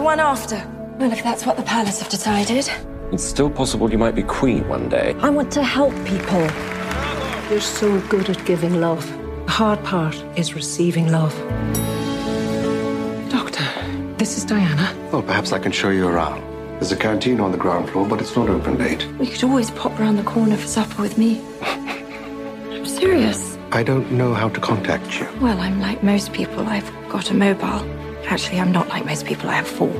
The one after. Well, if that's what the palace have decided. It's still possible you might be queen one day. I want to help people. You're so good at giving love. The hard part is receiving love. Doctor, this is Diana. Well, perhaps I can show you around. There's a canteen on the ground floor, but it's not open late. You could always pop round the corner for supper with me. I'm serious. I don't know how to contact you. Well, I'm like most people. I've got a mobile. Actually, I'm not like most people. I have four.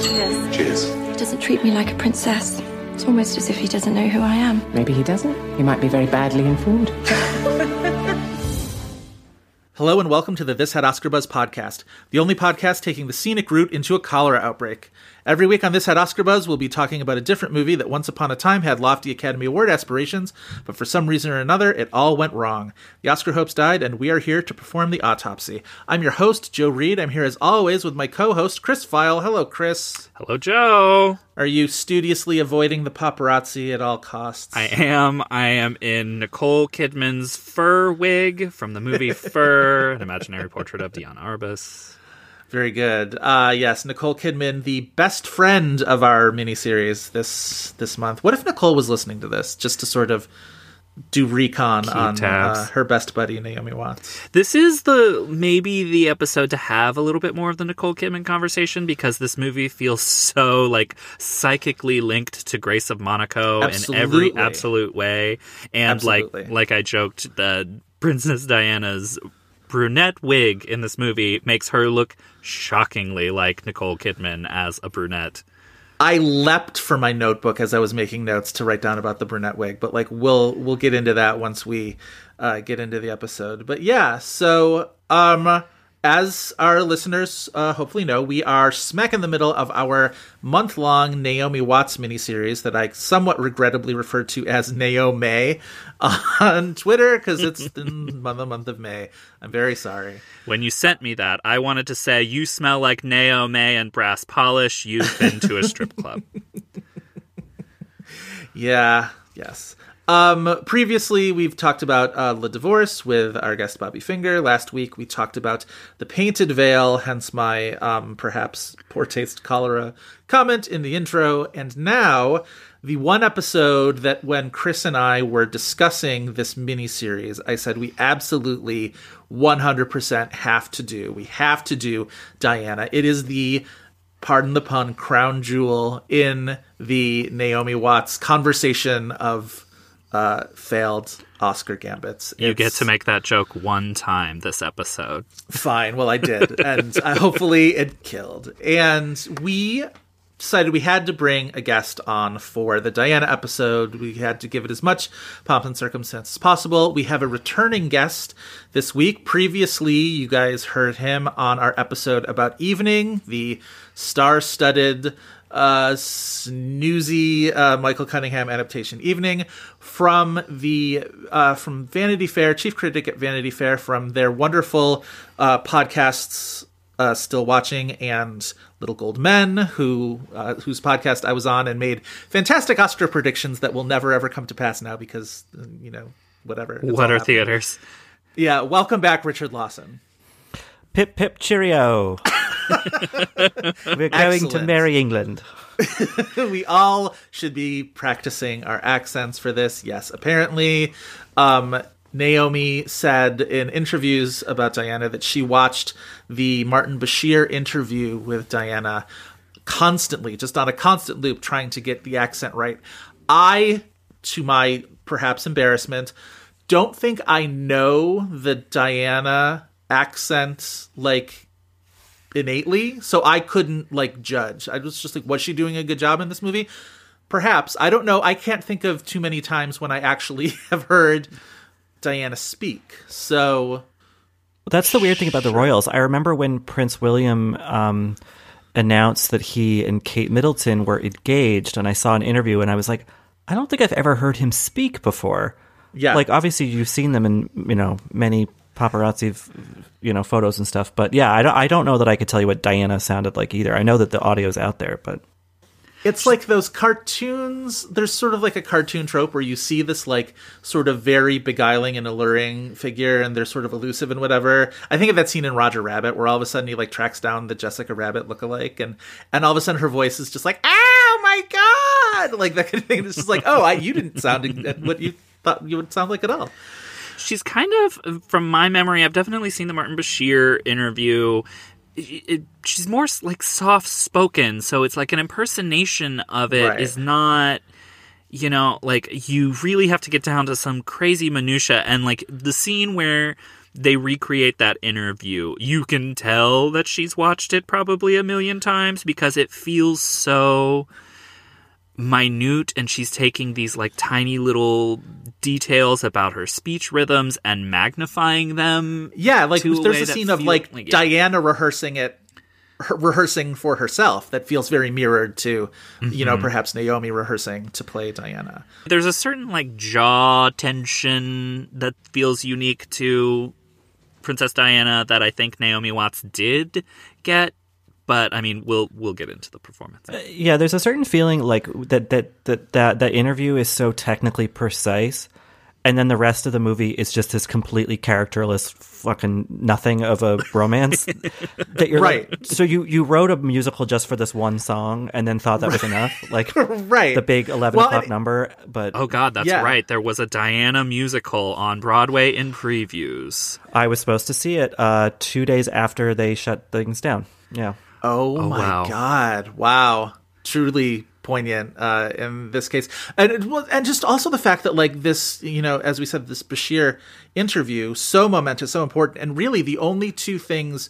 Cheers. Cheers. He doesn't treat me like a princess. It's almost as if he doesn't know who I am. Maybe he doesn't. He might be very badly informed. Hello and welcome to the This Had Oscar Buzz podcast, the only podcast taking the scenic route into a cholera outbreak. Every week on This Had Oscar Buzz, we'll be talking about a different movie that once upon a time had lofty Academy Award aspirations, but for some reason or another, it all went wrong. The Oscar hopes died, and we are here to perform the autopsy. I'm your host, Joe Reed. I'm here as always with my co-host, Chris Feil. Hello, Chris. Hello, Joe. Are you studiously avoiding the paparazzi at all costs? I am. I am in Nicole Kidman's fur wig from the movie Fur, an imaginary portrait of Diane Arbus. Very good. Uh, yes, Nicole Kidman, the best friend of our miniseries this this month. What if Nicole was listening to this just to sort of do recon on uh, her best buddy Naomi Watts? This is the maybe the episode to have a little bit more of the Nicole Kidman conversation because this movie feels so like psychically linked to Grace of Monaco in every absolute way, and Absolutely. like like I joked, the Princess Diana's brunette wig in this movie makes her look shockingly like Nicole Kidman as a brunette. I leapt for my notebook as I was making notes to write down about the brunette wig, but like we'll we'll get into that once we uh, get into the episode. But yeah, so um as our listeners uh, hopefully know, we are smack in the middle of our month long Naomi Watts miniseries that I somewhat regrettably refer to as Naomi on Twitter because it's the month, the month of May. I'm very sorry. When you sent me that, I wanted to say, You smell like Naomi and brass polish. You've been to a strip club. Yeah, yes. Um, previously, we've talked about uh, Divorce with our guest Bobby Finger. Last week, we talked about The Painted Veil, hence my um, perhaps poor taste cholera comment in the intro. And now, the one episode that when Chris and I were discussing this miniseries, I said we absolutely 100% have to do. We have to do Diana. It is the pardon the pun, crown jewel in the Naomi Watts conversation of uh, failed Oscar gambits. You get to make that joke one time this episode. fine. Well, I did, and uh, hopefully it killed. And we decided we had to bring a guest on for the Diana episode. We had to give it as much pomp and circumstance as possible. We have a returning guest this week. Previously, you guys heard him on our episode about Evening, the star-studded uh snoozy uh michael cunningham adaptation evening from the uh from vanity fair chief critic at vanity fair from their wonderful uh podcasts uh still watching and little gold men who uh, whose podcast i was on and made fantastic oscar predictions that will never ever come to pass now because you know whatever what are happening. theaters? yeah welcome back richard lawson Pip pip cheerio. We're going to Excellent. Merry England. we all should be practicing our accents for this. Yes, apparently, um, Naomi said in interviews about Diana that she watched the Martin Bashir interview with Diana constantly, just on a constant loop, trying to get the accent right. I, to my perhaps embarrassment, don't think I know the Diana accent like innately, so I couldn't like judge. I was just like, was she doing a good job in this movie? Perhaps. I don't know. I can't think of too many times when I actually have heard Diana speak. So That's the weird thing about the royals. I remember when Prince William um, announced that he and Kate Middleton were engaged, and I saw an interview, and I was like, I don't think I've ever heard him speak before. Yeah. like obviously you've seen them in you know many paparazzi you know photos and stuff, but yeah, I don't I don't know that I could tell you what Diana sounded like either. I know that the audio's out there, but It's like those cartoons. There's sort of like a cartoon trope where you see this like sort of very beguiling and alluring figure, and they're sort of elusive and whatever. I think of that scene in Roger Rabbit where all of a sudden he like tracks down the Jessica Rabbit lookalike, and and all of a sudden her voice is just like, "Oh my god!" Like that kind of thing. It's just like, "Oh, I, you didn't sound what you thought you would sound like at all." She's kind of, from my memory, I've definitely seen the Martin Bashir interview. It, it- she's more like soft spoken, so it's like an impersonation of it is Right. not. You know, like you really have to get down to some crazy minutia, and like the scene where they recreate that interview, you can tell that she's watched it probably a million times because it feels so minute and she's taking these like tiny little details about her speech rhythms and magnifying them. Yeah, like to a there's a scene of feel- like, yeah. Diana rehearsing it, her, rehearsing for herself that feels very mirrored to, you know, Mhm. perhaps Naomi rehearsing to play Diana. There's a certain like jaw tension that feels unique to Princess Diana that I think Naomi Watts did get, but I mean, we'll we'll get into the performance. yeah, there's a certain feeling like that that that that that interview is so technically precise, and then the rest of the movie is just this completely characterless fucking nothing of a romance that you're Right. like. So you you wrote a musical just for this one song, and then thought that was enough, like right the big eleven Well, o'clock number. But Oh God, that's Yeah. right. There was a Diana musical on Broadway in previews. I was supposed to see it uh, two days after they shut things down. Yeah. Oh, Oh, my wow. god! Wow, truly poignant uh, in this case, and it was, and just also the fact that like this, you know, as we said, this Bashir interview so momentous, so important, and really the only two things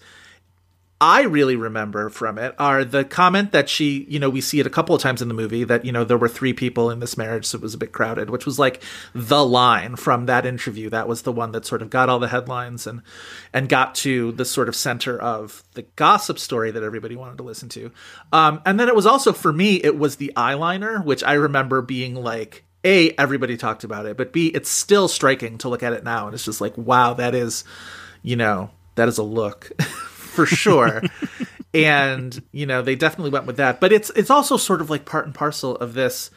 I really remember from it are the comment that she, you know, we see it a couple of times in the movie that, you know, there were three people in this marriage, so it was a bit crowded, which was like the line from that interview. That was the one that sort of got all the headlines and and got to the sort of center of the gossip story that everybody wanted to listen to. Um, and then it was also for me, it was the eyeliner, which I remember being like, A, everybody talked about it, but B, it's still striking to look at it now. And it's just like, wow, that is, you know, that is a look. for sure. and you know they definitely went with that, but it's it's also sort of like part and parcel of this.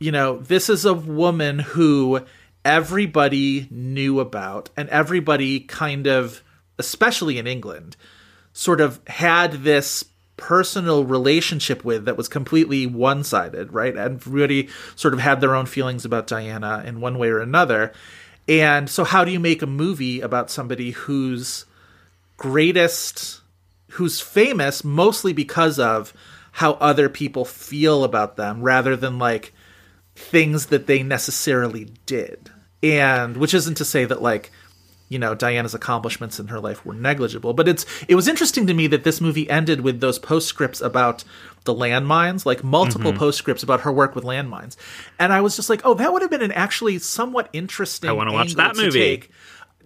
You know, this is a woman who everybody knew about, and everybody kind of, especially in England, sort of had this personal relationship with that was completely one sided, right? And everybody sort of had their own feelings about Diana in one way or another. And so, how do you make a movie about somebody whose greatest, who's famous mostly because of how other people feel about them rather than like things that they necessarily did? And which isn't to say that like you know Diana's accomplishments in her life were negligible, but it's it was interesting to me that this movie ended with those postscripts about the landmines, like multiple Mhm. postscripts about her work with landmines, and I was just like, oh, that would have been an actually somewhat interesting. I wanna watch angle that to movie. take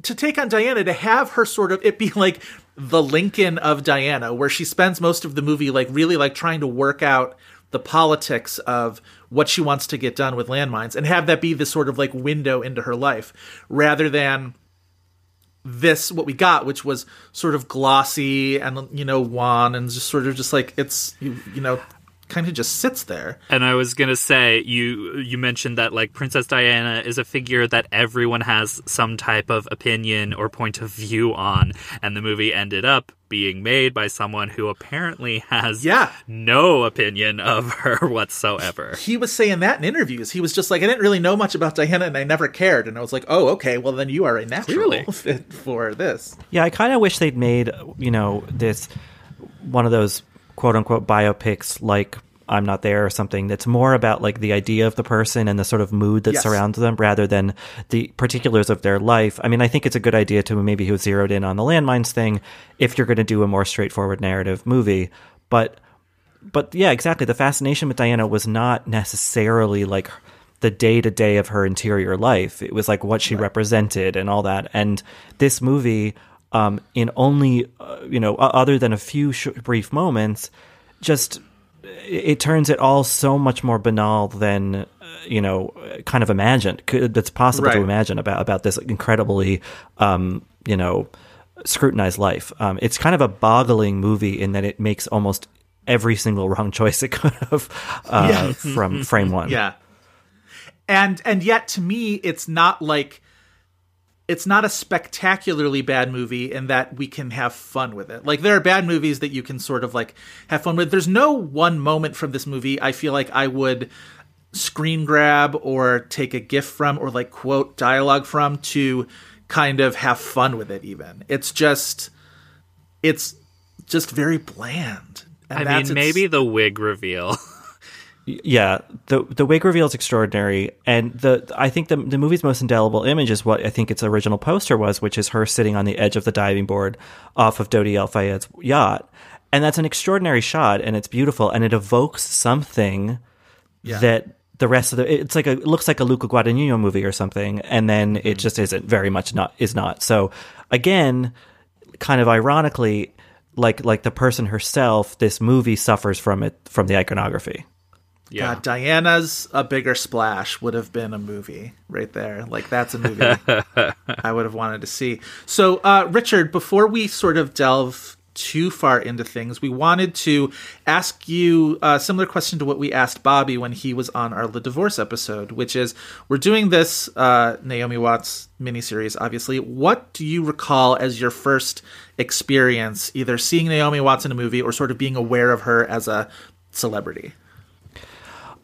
to take on Diana to have her sort of it be like the Lincoln of Diana, where she spends most of the movie like really like trying to work out the politics of what she wants to get done with landmines and have that be this sort of like window into her life rather than this what we got which was sort of glossy and you know wan and just sort of just like it's you, you know kind of just sits there And I was gonna say you you mentioned that like Princess Diana is a figure that everyone has some type of opinion or point of view on, and the movie ended up being made by someone who apparently has Yeah. no opinion of her whatsoever. he was saying that in interviews he was just like i didn't really know much about diana and i never cared and i was like oh okay well then you are a natural Clearly. fit for this Yeah, I kind of wish they'd made, you know, this one of those quote unquote biopics like I'm Not There or something that's more about like the idea of the person and the sort of mood that Yes. surrounds them rather than the particulars of their life. I mean, I think it's a good idea to maybe who zeroed in on the landmines thing if you're going to do a more straightforward narrative movie. But, but yeah, exactly. The fascination with Diana was not necessarily like the day to day of her interior life. It was like what she represented and all that. And this movie, um, in only uh, you know, other than a few sh- brief moments, just it it turns it all so much more banal than uh, you know kind of imagined that's possible to imagine about about this incredibly um, you know scrutinized life. Um, it's kind of a boggling movie in that it makes almost every single wrong choice it could have uh, Yeah. from frame one. Yeah. And and yet to me it's not like it's not a spectacularly bad movie in that we can have fun with it. Like there are bad movies that you can sort of like have fun with. There's no one moment from this movie I feel like I would screen grab or take a gif from or like quote dialogue from to kind of have fun with it even. It's just it's just very bland. And I mean, maybe the wig reveal. yeah the the wig reveal is extraordinary. And the i think the the movie's most indelible image is what i think its original poster was which is her sitting on the edge of the diving board off of dodi al fayed's yacht. And that's an extraordinary shot and it's beautiful and it evokes something that the rest of the it's like a it looks like a Luca Guadagnino movie or something and then it mm-hmm. just isn't very much not is not. So again kind of ironically like like the person herself this movie suffers from it from the iconography yeah. God, Diana's a bigger splash would have been a movie right there. Like that's a movie I would have wanted to see. So, uh, Richard, before we sort of delve too far into things, we wanted to ask you a similar question to what we asked Bobby when he was on our The Divorce episode, which is we're doing this uh, Naomi Watts miniseries, obviously. What do you recall as your first experience either seeing Naomi Watts in a movie or sort of being aware of her as a celebrity?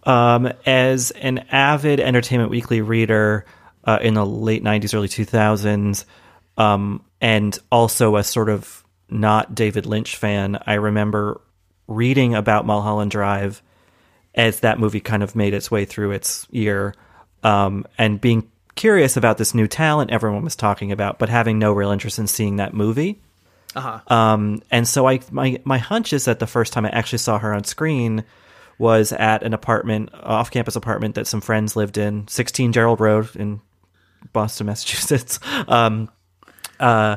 Um, as an avid Entertainment Weekly reader uh, in the late 90s, early 2000s, um, and also a sort of not David Lynch fan, I remember reading about Mulholland Drive as that movie kind of made its way through its year um, and being curious about this new talent everyone was talking about, but having no real interest in seeing that movie. Um, and so I my my hunch is that the first time I actually saw her on screen was at an apartment, off campus apartment that some friends lived in, 16 Gerald Road in Boston, Massachusetts, um, uh,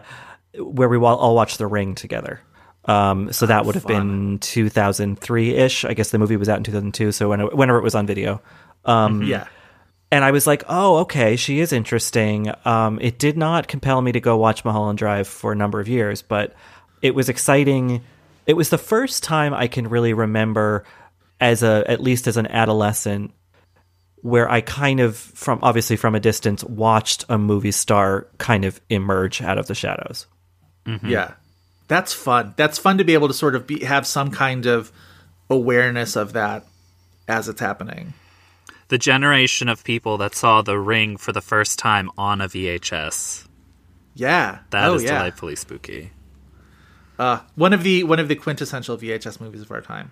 where we all, watched The Ring together. Um, so that would have been 2003 ish. I guess the movie was out in 2002. So when, whenever it was on video. Um, Yeah. and I was like, "Oh, okay, she is interesting." Um, it did not compel me to go watch Mulholland Drive for a number of years, but it was exciting. It was the first time I can really remember, as a at least as an adolescent, where I kind of from obviously from a distance watched a movie star kind of emerge out of the shadows. Yeah. That's fun. That's fun to be able to sort of be, have some kind of awareness of that as it's happening. the generation of people that saw The Ring for the first time on a VHS. Yeah. That is oh, yeah. delightfully spooky. Uh, one of the one of the quintessential VHS movies of our time.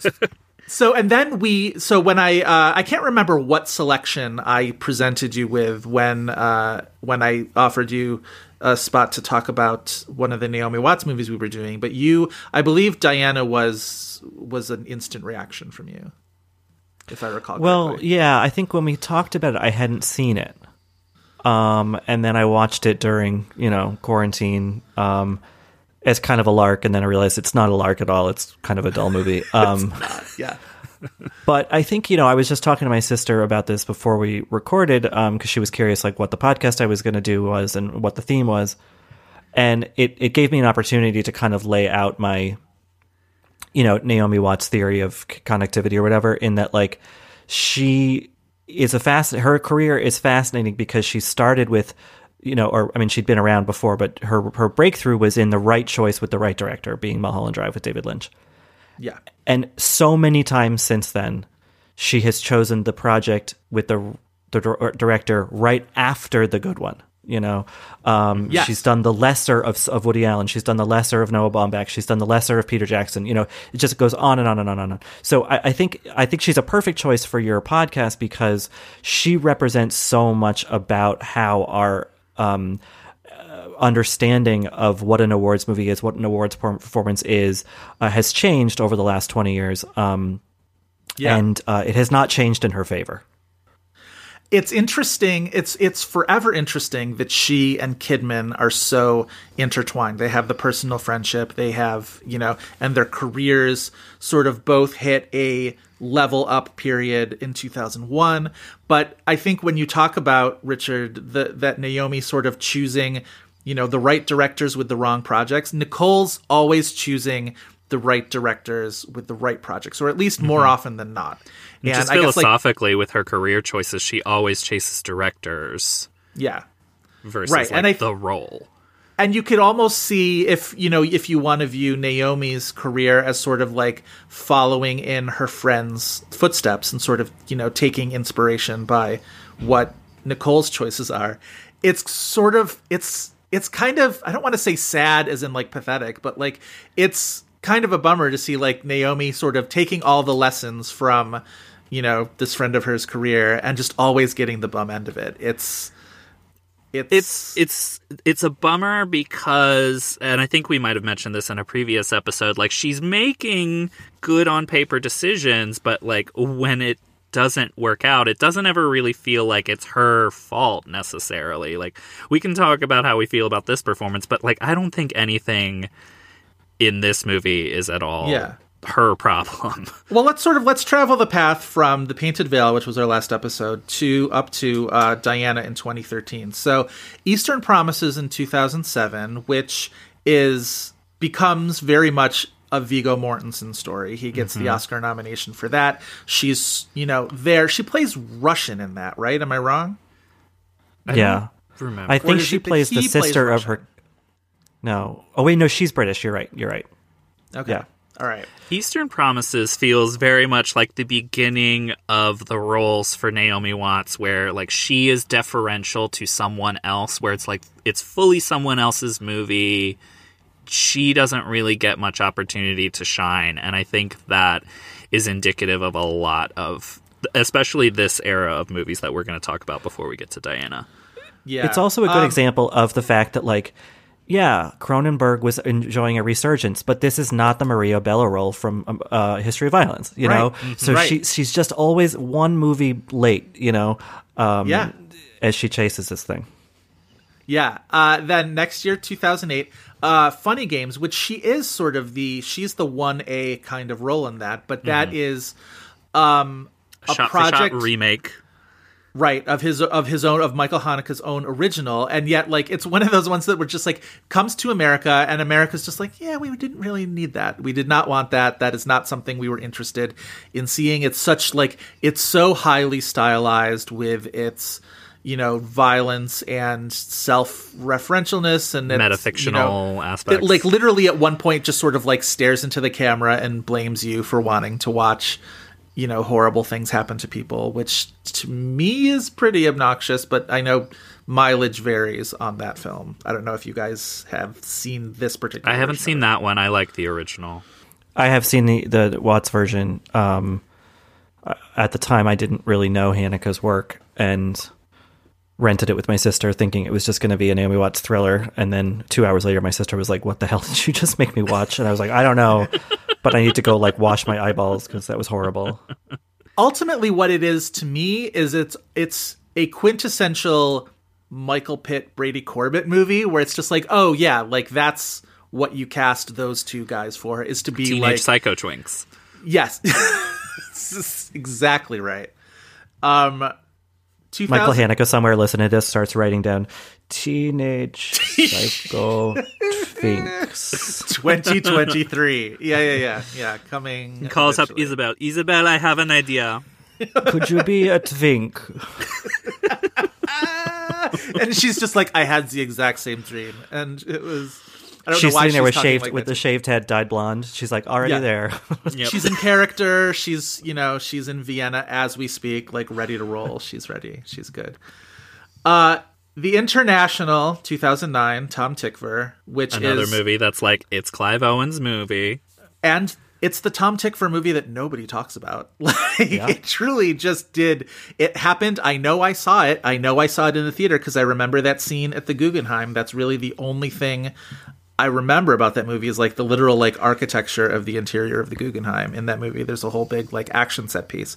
so and then we so when I uh, I can't remember what selection I presented you with when uh, when I offered you a spot to talk about one of the Naomi Watts movies we were doing, but you I believe Diana was was an instant reaction from you, if I recall. Well, correctly. yeah, I think when we talked about it, I hadn't seen it. Um, and then I watched it during, you know, quarantine, um, as kind of a lark. And then I realized it's not a lark at all. It's kind of a dull movie. Um, yeah. but I think, you know, I was just talking to my sister about this before we recorded, um, cause she was curious, like what the podcast I was going to do was and what the theme was. And it, it gave me an opportunity to kind of lay out my, you know Naomi Watts theory of connectivity or whatever in that like she is a fast her career is fascinating because she started with you know or I mean she'd been around before but her her breakthrough was in the right choice with the right director being Mulholland Drive with David Lynch. Yeah. and so many times since then she has chosen the project with the the director right after the good one you know? Um, Yes. she's done the lesser of, of woody allen. She's done the lesser of noah baumbach. She's done the lesser of peter jackson. You know it just goes on and on and on and on. So I, I think i think she's a perfect choice for your podcast because she represents so much about how our um, understanding of what an awards movie is, what an awards performance is, uh, has changed over the last 20 years. Um, Yeah. And uh, it has not changed in her favor. It's interesting. It's it's forever interesting that she and Kidman are so intertwined. They have the personal friendship. They have you know, and their careers sort of both hit a level up period in 2001. But I think when you talk about Richard, the, that Naomi sort of choosing, you know, the right directors with the wrong projects, Nicole's always choosing the right directors with the right projects, or at least more mm-hmm. often than not. And Just I guess, like, philosophically, with her career choices, she always chases directors yeah. versus Right, like and I- the role. and you could almost see if you know if you want to view Naomi's career as sort of like following in her friend's footsteps and sort of you know taking inspiration by what Nicole's choices are. It's sort of it's it's kind of I don't want to say sad as in like pathetic, but like it's kind of a bummer to see like Naomi sort of taking all the lessons from you know this friend of hers career and just always getting the bum end of it. It's it's it's it's it's a bummer because and i think we might have mentioned this in a previous episode like she's making good on paper decisions but like when it doesn't work out it doesn't ever really feel like it's her fault necessarily like we can talk about how we feel about this performance but like i don't think anything in this movie is at all Yeah. her problem Well, let's sort of let's travel the path from the Painted Veil, which was our last episode, to up to uh, Diana in 2013. So, Eastern Promises in 2007, which is becomes very much a Viggo Mortensen story. He gets the Oscar nomination for that. She's you know there. She plays Russian in that, right? Am I wrong? yeah. remember I think she plays the he plays sister of her. No. Oh wait, no, she's British. You're right. You're right. Okay. Yeah. All right. Eastern Promises feels very much like the beginning of the roles for Naomi Watts, where like she is deferential to someone else, where it's like it's fully someone else's movie. She doesn't really get much opportunity to shine, and I think that is indicative of a lot of, especially this era of movies that we're going to talk about before we get to Diana. Yeah. It's also a good Um, example of the fact that, like, yeah, Cronenberg was enjoying a resurgence, but this is not the Maria Bello role from um, uh, History of Violence, you Right. know. Mhm. So Right. she she's just always one movie late, you know. Um, Yeah. as she chases this thing. Yeah. Uh, then next year, 2008, uh, Funny Games, which she is sort of the she's the one A kind of role in that, but that is um, a shot project for shot remake. Right of his of his own of Michael Haneke's own original, and yet like it's one of those ones that were just like comes to America, and America's just like, yeah, we didn't really need that. We did not want that. That is not something we were interested in seeing. It's such like it's so highly stylized with its you know violence and self-referentialness and it's, Metafictional you know, aspects. it, like literally at one point just sort of like stares into the camera and blames you for wanting to watch you know horrible things happen to people which to me is pretty obnoxious but i know mileage varies on that film i don't know if you guys have seen this particular I haven't seen that one. I like the original. I have seen the the Watts version. Um, at the time, I didn't really know Haneke's work and rented it with my sister, thinking it was just going to be a Naomi Watts thriller. And then two hours later, my sister was like, "What the hell did you just make me watch?" And I was like, "I don't know, but I need to go like wash my eyeballs because that was horrible." ultimately what it is to me is it's it's a quintessential Michael Pitt Brady Corbet movie where it's just like oh yeah like that's what you cast those two guys for is to be Teenage like Psycho Twinks. yes exactly right um 2000 Michael Haneke somewhere listening to this starts writing down teenage psycho twinks. 2023 yeah yeah yeah yeah coming Calls up. Isabel. Isabel, I have an idea. Could you be a twink? and she's just like I had the exact same dream and it was I don't She's know why sitting there she's with shaved like with that. the shaved head dyed blonde. She's like already Yeah. there. Yep. She's in character. She's, you know, she's in Vienna as we speak, like ready to roll. She's ready. She's good. Uh The International 2009, Tom Tykwer, which Another is another movie that's like it's Clive Owen's movie. and it's the Tom Tykwer movie that nobody talks about. Like it truly just did. It happened. I know I saw it. I know I saw it in the theater because I remember that scene at the Guggenheim. That's really the only thing I remember about that movie is like the literal like architecture of the interior of the Guggenheim in that movie. There's a whole big like action set piece.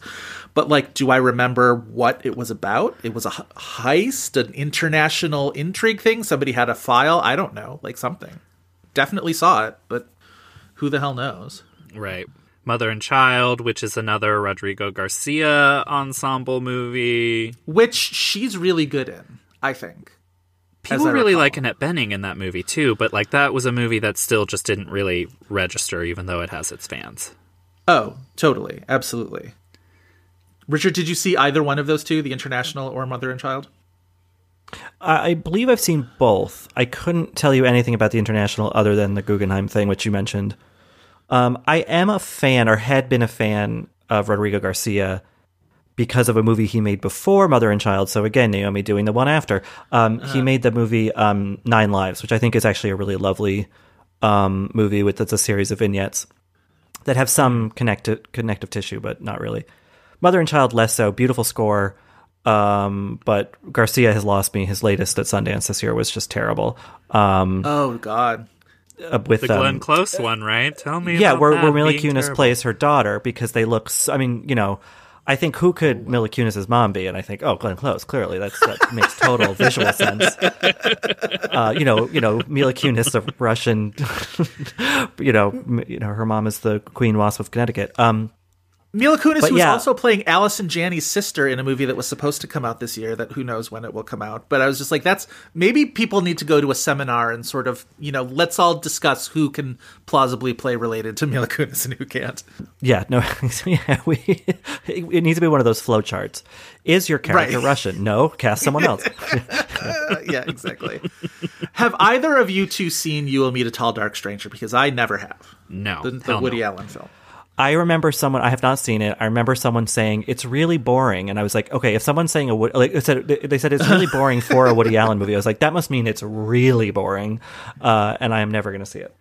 But like, do I remember what it was about? It was a heist, an international intrigue thing. Somebody had a file. I don't know, like something. Definitely saw it, but who the hell knows? Right. Mother and Child, which is another Rodrigo Garcia ensemble movie. Which she's really good in, I think. As People really recall. like Annette Bening in that movie too, but like that was a movie that still just didn't really register, even though it has its fans. Oh, totally, absolutely. Richard, did you see either one of those two, the international or Mother and Child? I I believe I've seen both. I couldn't tell you anything about the international other than the Guggenheim thing, which you mentioned. Um, I am a fan, or had been a fan of Rodrigo Garcia because of a movie he made before Mother and Child. So again, Naomi doing the one after. Um, He made the movie um, Nine Lives, which I think is actually a really lovely um, movie with it's a series of vignettes that have some connective connective tissue, but not really. Mother and Child less so. Beautiful score. Um, but Garcia has lost me. His latest at Sundance this year was just terrible. Um, Oh God. uh, with The Glenn um, Close one, right? Tell me. yeah, about where, that where Mila Kunis terrible. plays her daughter because they look. I mean, you know, I think who could Mila Kunis's mom be? And I think, oh, Glenn Close. Clearly, that's that makes total visual sense. Uh, you know, you know, Mila Kunis, a Russian. you know, you know, her mom is the Queen Wasp of Connecticut. Um, Mila Kunis But was yeah. also playing Allison Janney's sister in a movie that was supposed to come out this year. That who knows when it will come out. But I was just like, that's maybe people need to go to a seminar and sort of, you know, let's all discuss who can plausibly play related to Mila Kunis and who can't. yeah, no, yeah, we. It needs to be one of those flow charts. Is your character Right. Russian? No, cast someone else. Yeah, exactly. have either of you two seen "You Will Meet a Tall Dark Stranger"? Because I never have. No, the, the Woody no. Allen film. I remember someone. I have not seen it. I remember someone saying it's really boring, and I was like, okay, if someone's saying a Woody, like it said, they said it's really boring for a Woody Allen movie. I was like, that must mean it's really boring, uh, and I am never going to see it.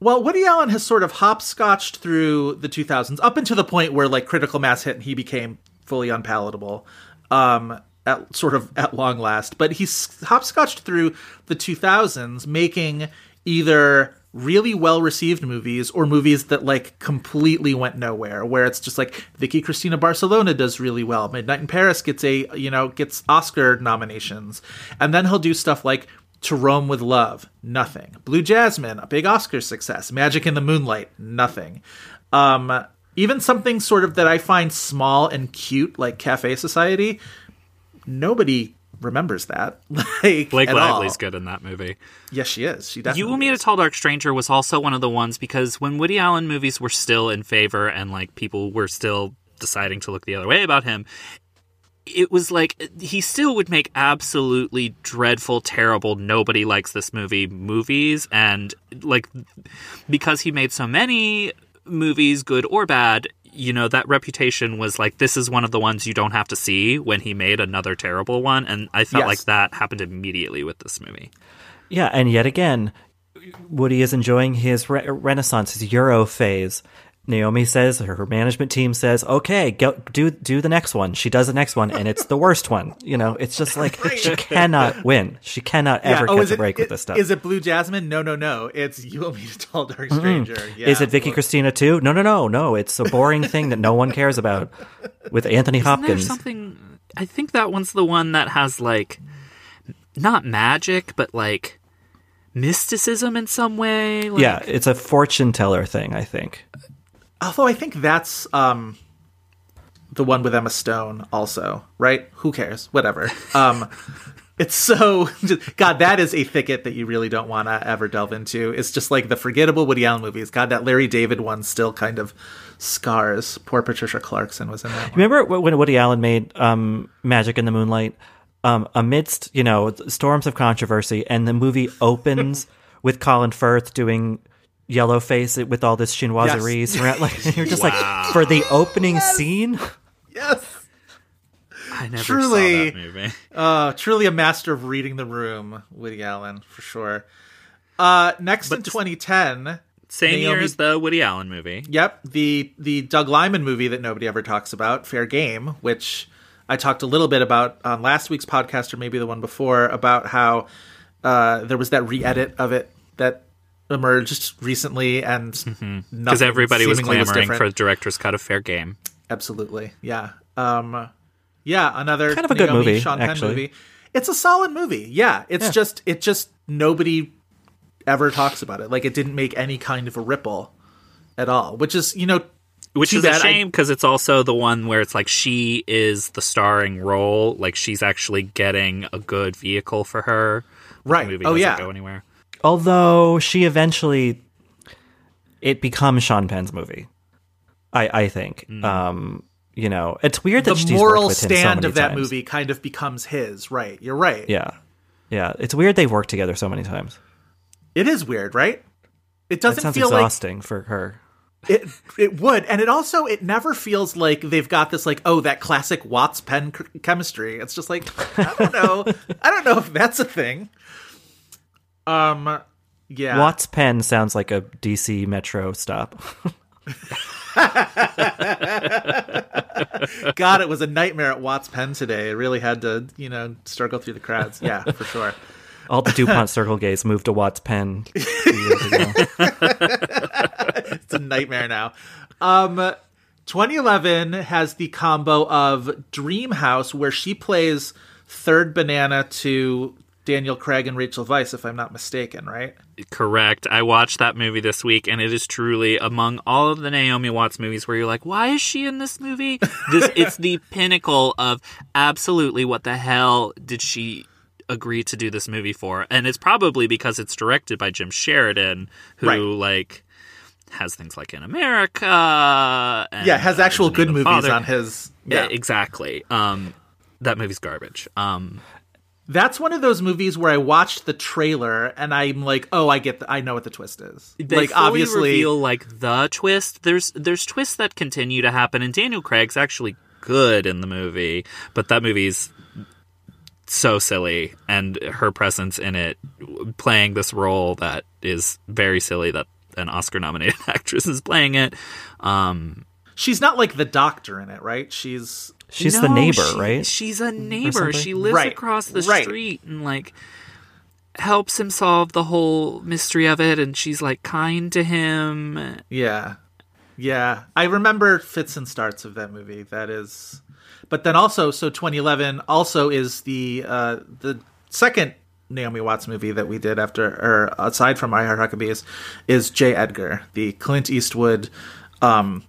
Well, Woody Allen has sort of hopscotched through the 2000s up until the point where like critical mass hit and he became fully unpalatable. Um, at sort of at long last, but he's hopscotched through the 2000s, making either really well received movies or movies that like completely went nowhere where it's just like Vicky Cristina Barcelona does really well. Midnight in Paris gets a you know gets Oscar nominations. And then he'll do stuff like To Rome with Love nothing. Blue Jasmine a big Oscar success. Magic in the Moonlight nothing. Um even something sort of that I find small and cute like Cafe Society nobody remembers that like Blake at all. Lively's good in that movie. yes she is she definitely You Will Meet a Tall Dark Stranger was also one of the ones because when Woody Allen movies were still in favor and like people were still deciding to look the other way about him, it was like he still would make absolutely dreadful, terrible, nobody likes this movie movies. And like because he made so many movies, good or bad, you know, that reputation was like this is one of the ones you don't have to see when he made another terrible one. And I felt Yes. like that happened immediately with this movie. Yeah, and yet again, Woody is enjoying his re- renaissance, his Euro phase. Naomi says, her her management team says, "Okay, go do do the next one." She does the next one, and it's the worst one. You know, it's just like she cannot win. She cannot ever oh, catch is a it- break with it- this stuff. Is it Blue Jasmine? No, no, no. It's You Will Meet a Tall Dark Stranger. Yeah. Is it Vicky Well, Cristina too? No, no, no, no. It's a boring thing that no one cares about with Anthony Isn't there Hopkins. something? I think that one's the one that has like not magic, but like mysticism in some way. Like, yeah, it's a fortune teller thing. I think. Although I think that's um, the one with Emma Stone also, right? Who cares? Whatever. Um, it's so God. That is a thicket that you really don't want to ever delve into. It's just like the forgettable Woody Allen movies. God, that Larry David one still kind of scars. Poor Patricia Clarkson was in that one. Remember when Woody Allen made um, Magic in the Moonlight? Um, amidst you know storms of controversy, and the movie opens with Colin Firth doing yellow face with all this chinoiserie. Yes. surround- like you're just like for the opening scene. Yes. I never Truly. saw that movie. Uh, truly a master of reading the room, Woody Allen, for sure. Uh, next in 2010, Same year as the Woody Allen movie. Yep, the the Doug Liman movie that nobody ever talks about, Fair Game, which I talked a little bit about on last week's podcast or maybe the one before about how uh, there was that re-edit of it that emerged recently, and because nothing everybody was seemingly clamoring for the director's cut of Fair Game. Absolutely, yeah, um, yeah. Another Kind of a good movie, Sean Penn actually. movie. It's a solid movie. Yeah, it's Yeah. just it just nobody ever talks about it. Like it didn't make any kind of a ripple at all, which is you know Which too is a bad. I- shame because it's also the one where it's like she is the starring role. Like she's actually getting a good vehicle for her. Right. The movie Oh, doesn't yeah. go anywhere. Although she eventually, it becomes Sean Penn's movie. I I think. Um, you know, it's weird that the she's moral him so stand of that times. movie kind of becomes his. Right. You're right. Yeah, yeah. It's weird they've worked together so many times. It is weird, right? It doesn't feel like exhausting for her. it it would and it also it never feels like they've got this like oh that classic watts penn c- chemistry it's just like i don't know i don't know if that's a thing um yeah Watts Penn sounds like a DC Metro stop. god it was a nightmare at watts penn today it really had to you know struggle through the crowds yeah for sure All the DuPont Circle Gays moved to Watts Penn two years ago. it's a nightmare now. Um, 2011 has the combo of Dream House, where she plays third banana to Daniel Craig and Rachel Weisz, if I'm not mistaken, right? Correct. I watched that movie this week, and it is truly among all of the Naomi Watts movies where you're like, why is she in this movie? This it's the pinnacle of absolutely what the hell did she agree to do this movie for? And it's probably because it's directed by Jim Sheridan, who Right. like has things like In America. Yeah, has actual good movies Father. on his. Yeah, Yeah, exactly. Um, that movie's garbage. Um, that's one of those movies where I watched the trailer and I'm like, oh, I get, the, I know what the twist is. they like, obviously, reveal like the twist. There's there's twists that continue to happen, and Daniel Craig's actually good in the movie, but that movie's so silly, and her presence in it, playing this role that is very silly, that an Oscar-nominated actress is playing it. Um, she's not like the doctor in it, right? She's She's the neighbor, she- right? She's a neighbor. She lives Right, across the right. street and like helps him solve the whole mystery of it, and she's like kind to him. Yeah. Yeah. I remember fits and starts of that movie. That is but then also so 2011 also is the uh the second Naomi Watts movie that we did after or aside from I Heart Huckabees is J. Edgar, the Clint Eastwood um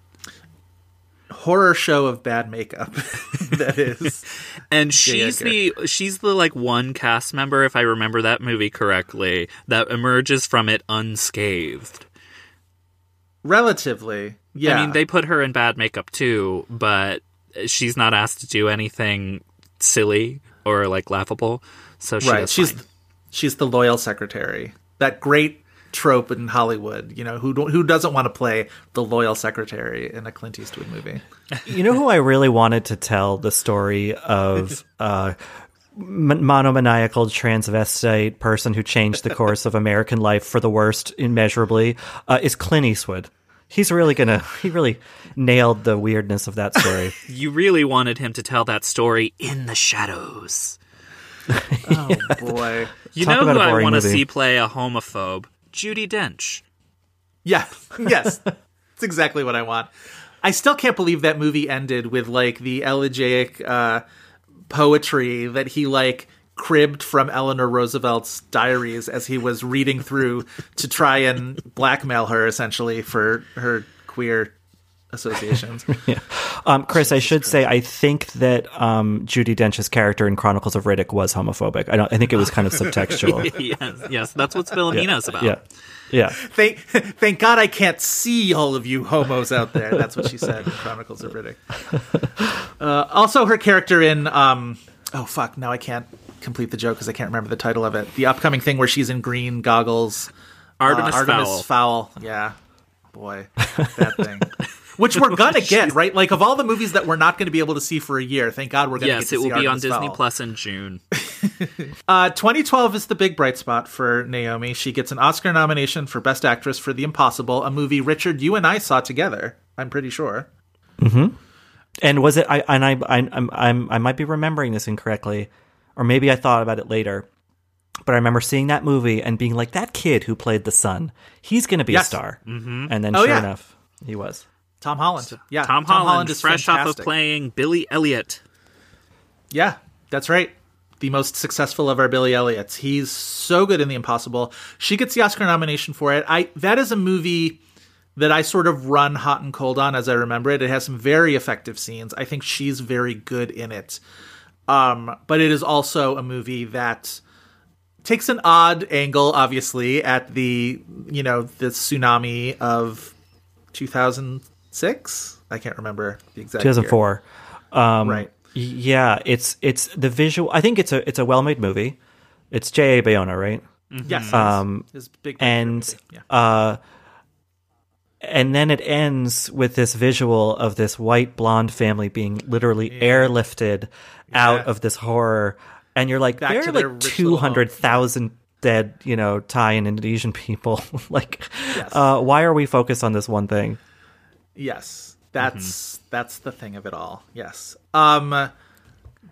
horror show of bad makeup that is And she's the she's the like one cast member, if I remember that movie correctly, that emerges from it unscathed. relatively yeah I mean, they put her in bad makeup too, but she's not asked to do anything silly or like laughable. So she right she's fine. she's the loyal secretary that great trope in hollywood you know who don't, who doesn't want to play the loyal secretary in a clint eastwood movie You know who I really wanted to tell the story of uh, monomaniacal transvestite person who changed the course of American life for the worst immeasurably uh, is Clint Eastwood. He's really gonna. He really nailed the weirdness of that story. you really wanted him to tell that story in the shadows. oh boy You Talk know who I want to see play a homophobe? Judi Dench. yeah yes that's exactly what i want i still can't believe that movie ended with like the elegiac uh poetry that he like cribbed from Eleanor Roosevelt's diaries as he was reading through to try and blackmail her essentially for her queer associations. Um, Chris, I should say I think that um, Judi Dench's character in Chronicles of Riddick was homophobic. I don't. I think it was kind of subtextual. yes, yes, that's what Philomena's about. yeah, yeah. thank, thank God I can't see all of you homos out there. That's what she said in Chronicles of Riddick. Uh, also, her character in um, oh fuck, now I can't complete the joke because I can't remember the title of it. The upcoming thing where she's in green goggles. Artemis, uh, Artemis Fowl. Fowl. Yeah, boy, that thing. Which we're gonna get right, like of all the movies that we're not going to be able to see for a year. Thank God we're gonna. Yes, get to it will see be on Disney Fowl. Plus in June. Uh, 2012 is the big bright spot for Naomi. She gets an Oscar nomination for Best Actress for The Impossible, a movie Richard you and I saw together. I'm pretty sure. And was it? I and I, I I'm, I'm I might be remembering this incorrectly, or maybe I thought about it later. But I remember seeing that movie and being like, that kid who played the son, he's going to be Yes. a star. Mm-hmm. And then Oh, sure yeah. enough, he was. Tom Holland. Yeah, Tom, Holland, is fresh off of playing Billy Elliot. Yeah, that's right. The most successful of our Billy Elliots. He's so good in The Impossible. She gets the Oscar nomination for it. I that is a movie that I sort of run hot and cold on as I remember it. It has some very effective scenes. I think she's very good in it. Um, but it is also a movie that takes an odd angle, obviously, at the you know the tsunami of 2006. I can't remember the exact year. 2004. Um, Right. Yeah, it's it's the visual. I think it's a it's a well made movie. It's J. A. Bayona, right? Yes. Um, his big and yeah. uh, and then it ends with this visual of this white blonde family being literally airlifted out of this horror, and you're like, Back there are like two hundred thousand dead, you know, Thai and Indonesian people. like, uh, why are we focused on this one thing? Yes, that's that's the thing of it all. Yes, um,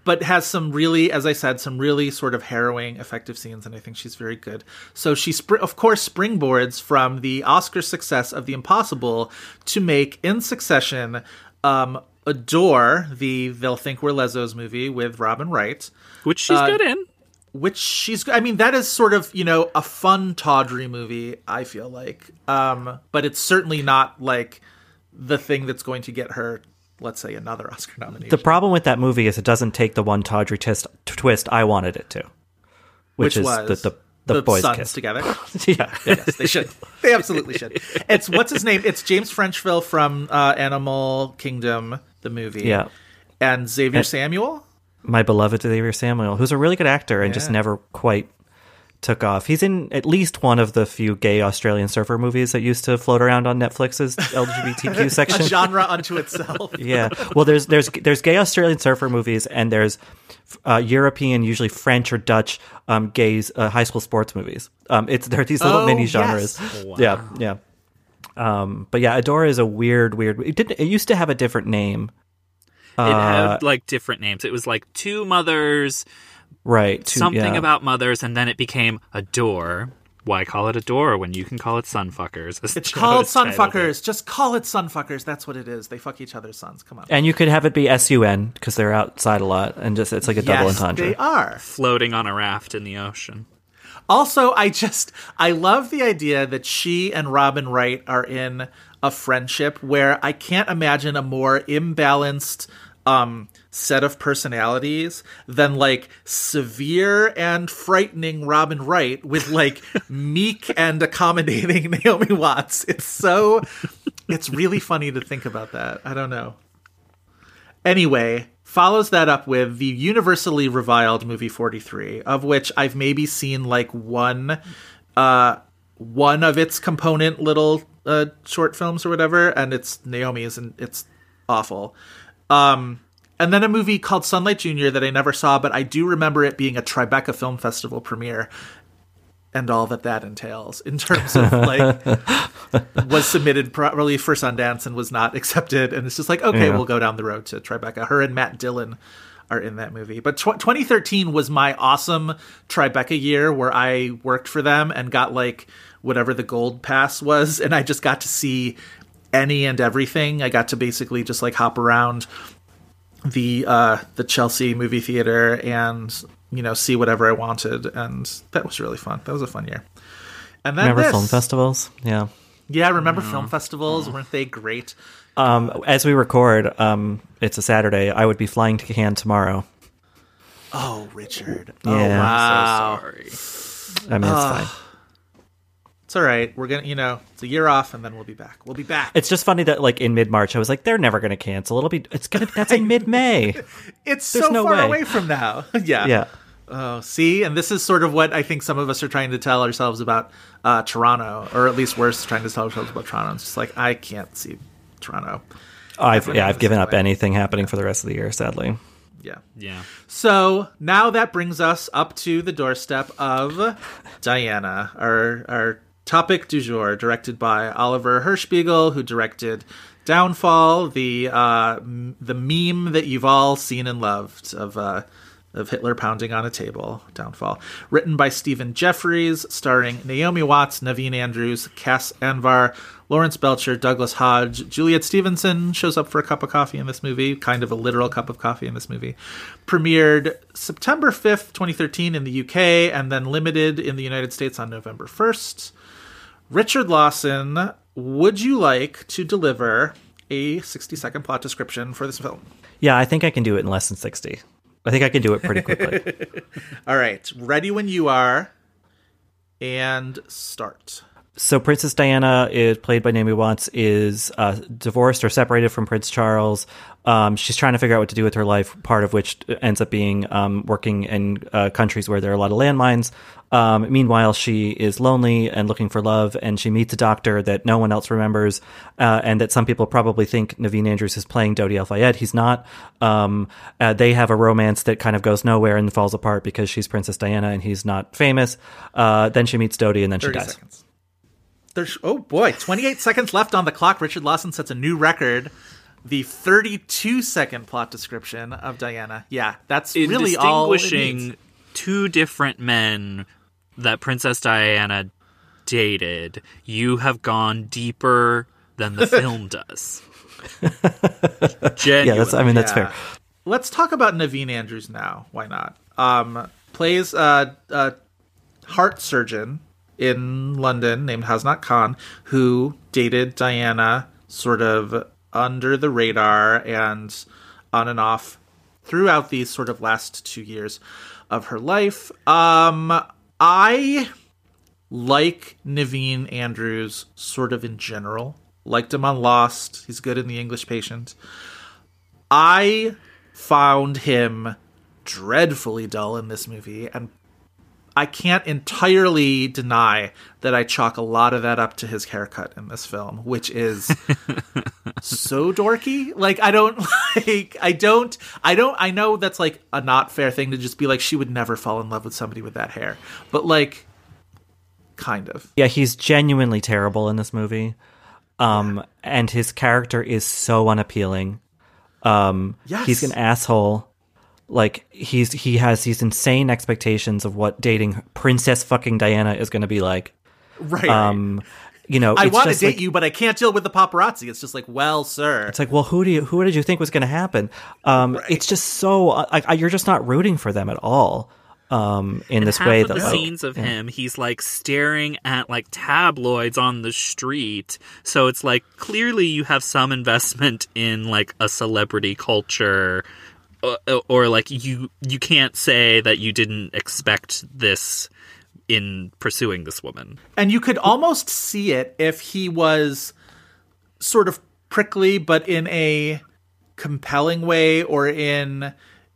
but has some really, as I said, some really sort of harrowing, effective scenes, and I think she's very good. So she, spr- of course, springboards from the Oscar success of The Impossible to make in succession, um, Adore, the They'll Think We're Lesos movie with Robin Wright. Which she's Uh, good in. which she's i mean that is sort of you know a fun tawdry movie i feel like um but it's certainly not like the thing that's going to get her let's say another oscar nomination. The problem with that movie is it doesn't take the one Tawdry twist, twist I wanted it to, which, which, is was the the, the, boys sons kiss. together? Yeah, yes they should. They absolutely should. It's what's his name? It's james Frecheville from uh animal kingdom the movie. Yeah. and xavier And- samuel? my beloved Xavier Samuel, who's a really good actor and just never quite took off. He's in at least one of the few gay Australian surfer movies that used to float around on Netflix's LGBTQ a section. genre unto itself yeah. Well, there's there's there's gay Australian surfer movies and there's uh, European, usually French or Dutch, um, gays uh, high school sports movies. Um, it's there are these little Oh, mini yes. genres. Yeah, yeah. Um, but yeah, Adore is a weird, weird. It didn't. It used to have a different name, It uh, had like different names. It was like two mothers, right? to- something yeah. about mothers, and then it became Adore. Why call it Adore when you can call it sunfuckers? it's called is titled. sunfuckers just call it sunfuckers that's what it is they fuck each other's sons come on And you could have it be S U N because they're outside a lot, and just it's like a double entendre. they are floating on a raft in the ocean. Also, I just I love the idea that she and Robin Wright are in a friendship where I can't imagine a more imbalanced um set of personalities than like severe and frightening Robin Wright with like meek and accommodating Naomi Watts. It's so it's really funny to think about that. I don't know. Anyway, follows that up with the universally reviled movie 43, of which I've maybe seen like one uh one of its component little uh short films or whatever and it's Naomi's and it's awful. Um and then a movie called Sunlight Junior that I never saw, but I do remember it being a Tribeca Film Festival premiere and all that that entails in terms of like was submitted probably for Sundance and was not accepted. And it's just like okay Yeah. we'll go down the road to Tribeca. Her and Matt Dillon are in that movie. But tw- 2013 was my awesome Tribeca year where I worked for them and got like whatever the gold pass was. And I just got to see any and everything I got to basically just like hop around the uh the Chelsea movie theater and you know see whatever I wanted and that was really fun. That was a fun year. And then Remember this. film festivals? Yeah. Yeah, remember film festivals? Weren't they great? Um, as we record, um, it's a Saturday. I would be flying to Cannes tomorrow. Oh, Richard. Oh Yeah. wow. Sorry. I mean, it's fine. It's all right. We're gonna you know, it's a year off and then we'll be back. We'll be back. It's just funny that like in mid March, I was like, they're never going to cancel. It'll be. It's gonna. That's in mid May. It's there's so no far way. away from now. yeah. Yeah. Oh, see, and this is sort of what I think some of us are trying to tell ourselves about uh, Toronto, or at least we're trying to tell ourselves about Toronto. It's just like I can't see Toronto. I've yeah. I've given up way. anything happening for the rest of the year. Sadly. Yeah. Yeah. So now that brings us up to the doorstep of Diana, our our topic du jour, directed by Oliver Hirschbiegel, who directed Downfall, the uh, the meme that you've all seen and loved of uh, of Hitler pounding on a table. Downfall. Written by Stephen Jeffries, starring Naomi Watts, Naveen Andrews, Cas Anvar, Laurence Belcher, Douglas Hodge, Juliet Stevenson shows up for a cup of coffee in this movie, kind of a literal cup of coffee in this movie. Premiered September 5th, 2013 in the UK, and then limited in the United States on November 1st. Richard Lawson, would you like to deliver a 60 second plot description for this film? Yeah, I think I can do it in less than 60. I think I can do it pretty quickly. All right, ready when you are, and start. So Princess Diana is played by Naomi Watts is uh, divorced or separated from Prince Charles. Um, she's trying to figure out what to do with her life. Part of which ends up being um, working in uh, countries where there are a lot of landmines. Um, meanwhile, she is lonely and looking for love, and she meets a doctor that no one else remembers, uh, and that some people probably think Naveen Andrews is playing Dodi Al Fayed. He's not. Um, uh, they have a romance that kind of goes nowhere and falls apart because she's Princess Diana and he's not famous. Uh, then she meets Dodi, and then she dies. seconds. There's oh boy, 28 seconds left on the clock. Richard Lawson sets a new record. The 32 second plot description of Diana. Yeah, that's In really all distinguishing two different men that Princess Diana dated, you have gone deeper than the film does. Yeah, that's. I mean, that's Yeah. fair. Let's talk about Naveen Andrews now. Why not? Um, plays a, a heart surgeon in London named Hasnat Khan, who dated Diana sort of under the radar and on and off throughout these sort of last two years of her life. Um, I like Naveen Andrews sort of in general. Liked him on Lost. He's good in The English Patient. I found him dreadfully dull in this movie, and I can't entirely deny that I chalk a lot of that up to his haircut in this film, which is so dorky. Like I don't like I don't I don't I know that's like a not fair thing to just be like she would never fall in love with somebody with that hair. But like kind of. Yeah, he's genuinely terrible in this movie. Um, and his character is so unappealing. Um, Yes. he's an asshole. Like he's he has these insane expectations of what dating Princess fucking Diana is going to be like. Right. Um, you know, I want to date like- you, but I can't deal with the paparazzi. It's just like, well, sir. It's like, well, who do you who did you think was going to happen? Um, It's just so like you're just not rooting for them at all. Um, in this half way of that the like, scenes of him, he's like staring at like tabloids on the street. So it's like clearly you have some investment in like a celebrity culture, or, or like you you can't say that you didn't expect this in pursuing this woman. And you could almost see it if he was sort of prickly, but in a compelling way or in,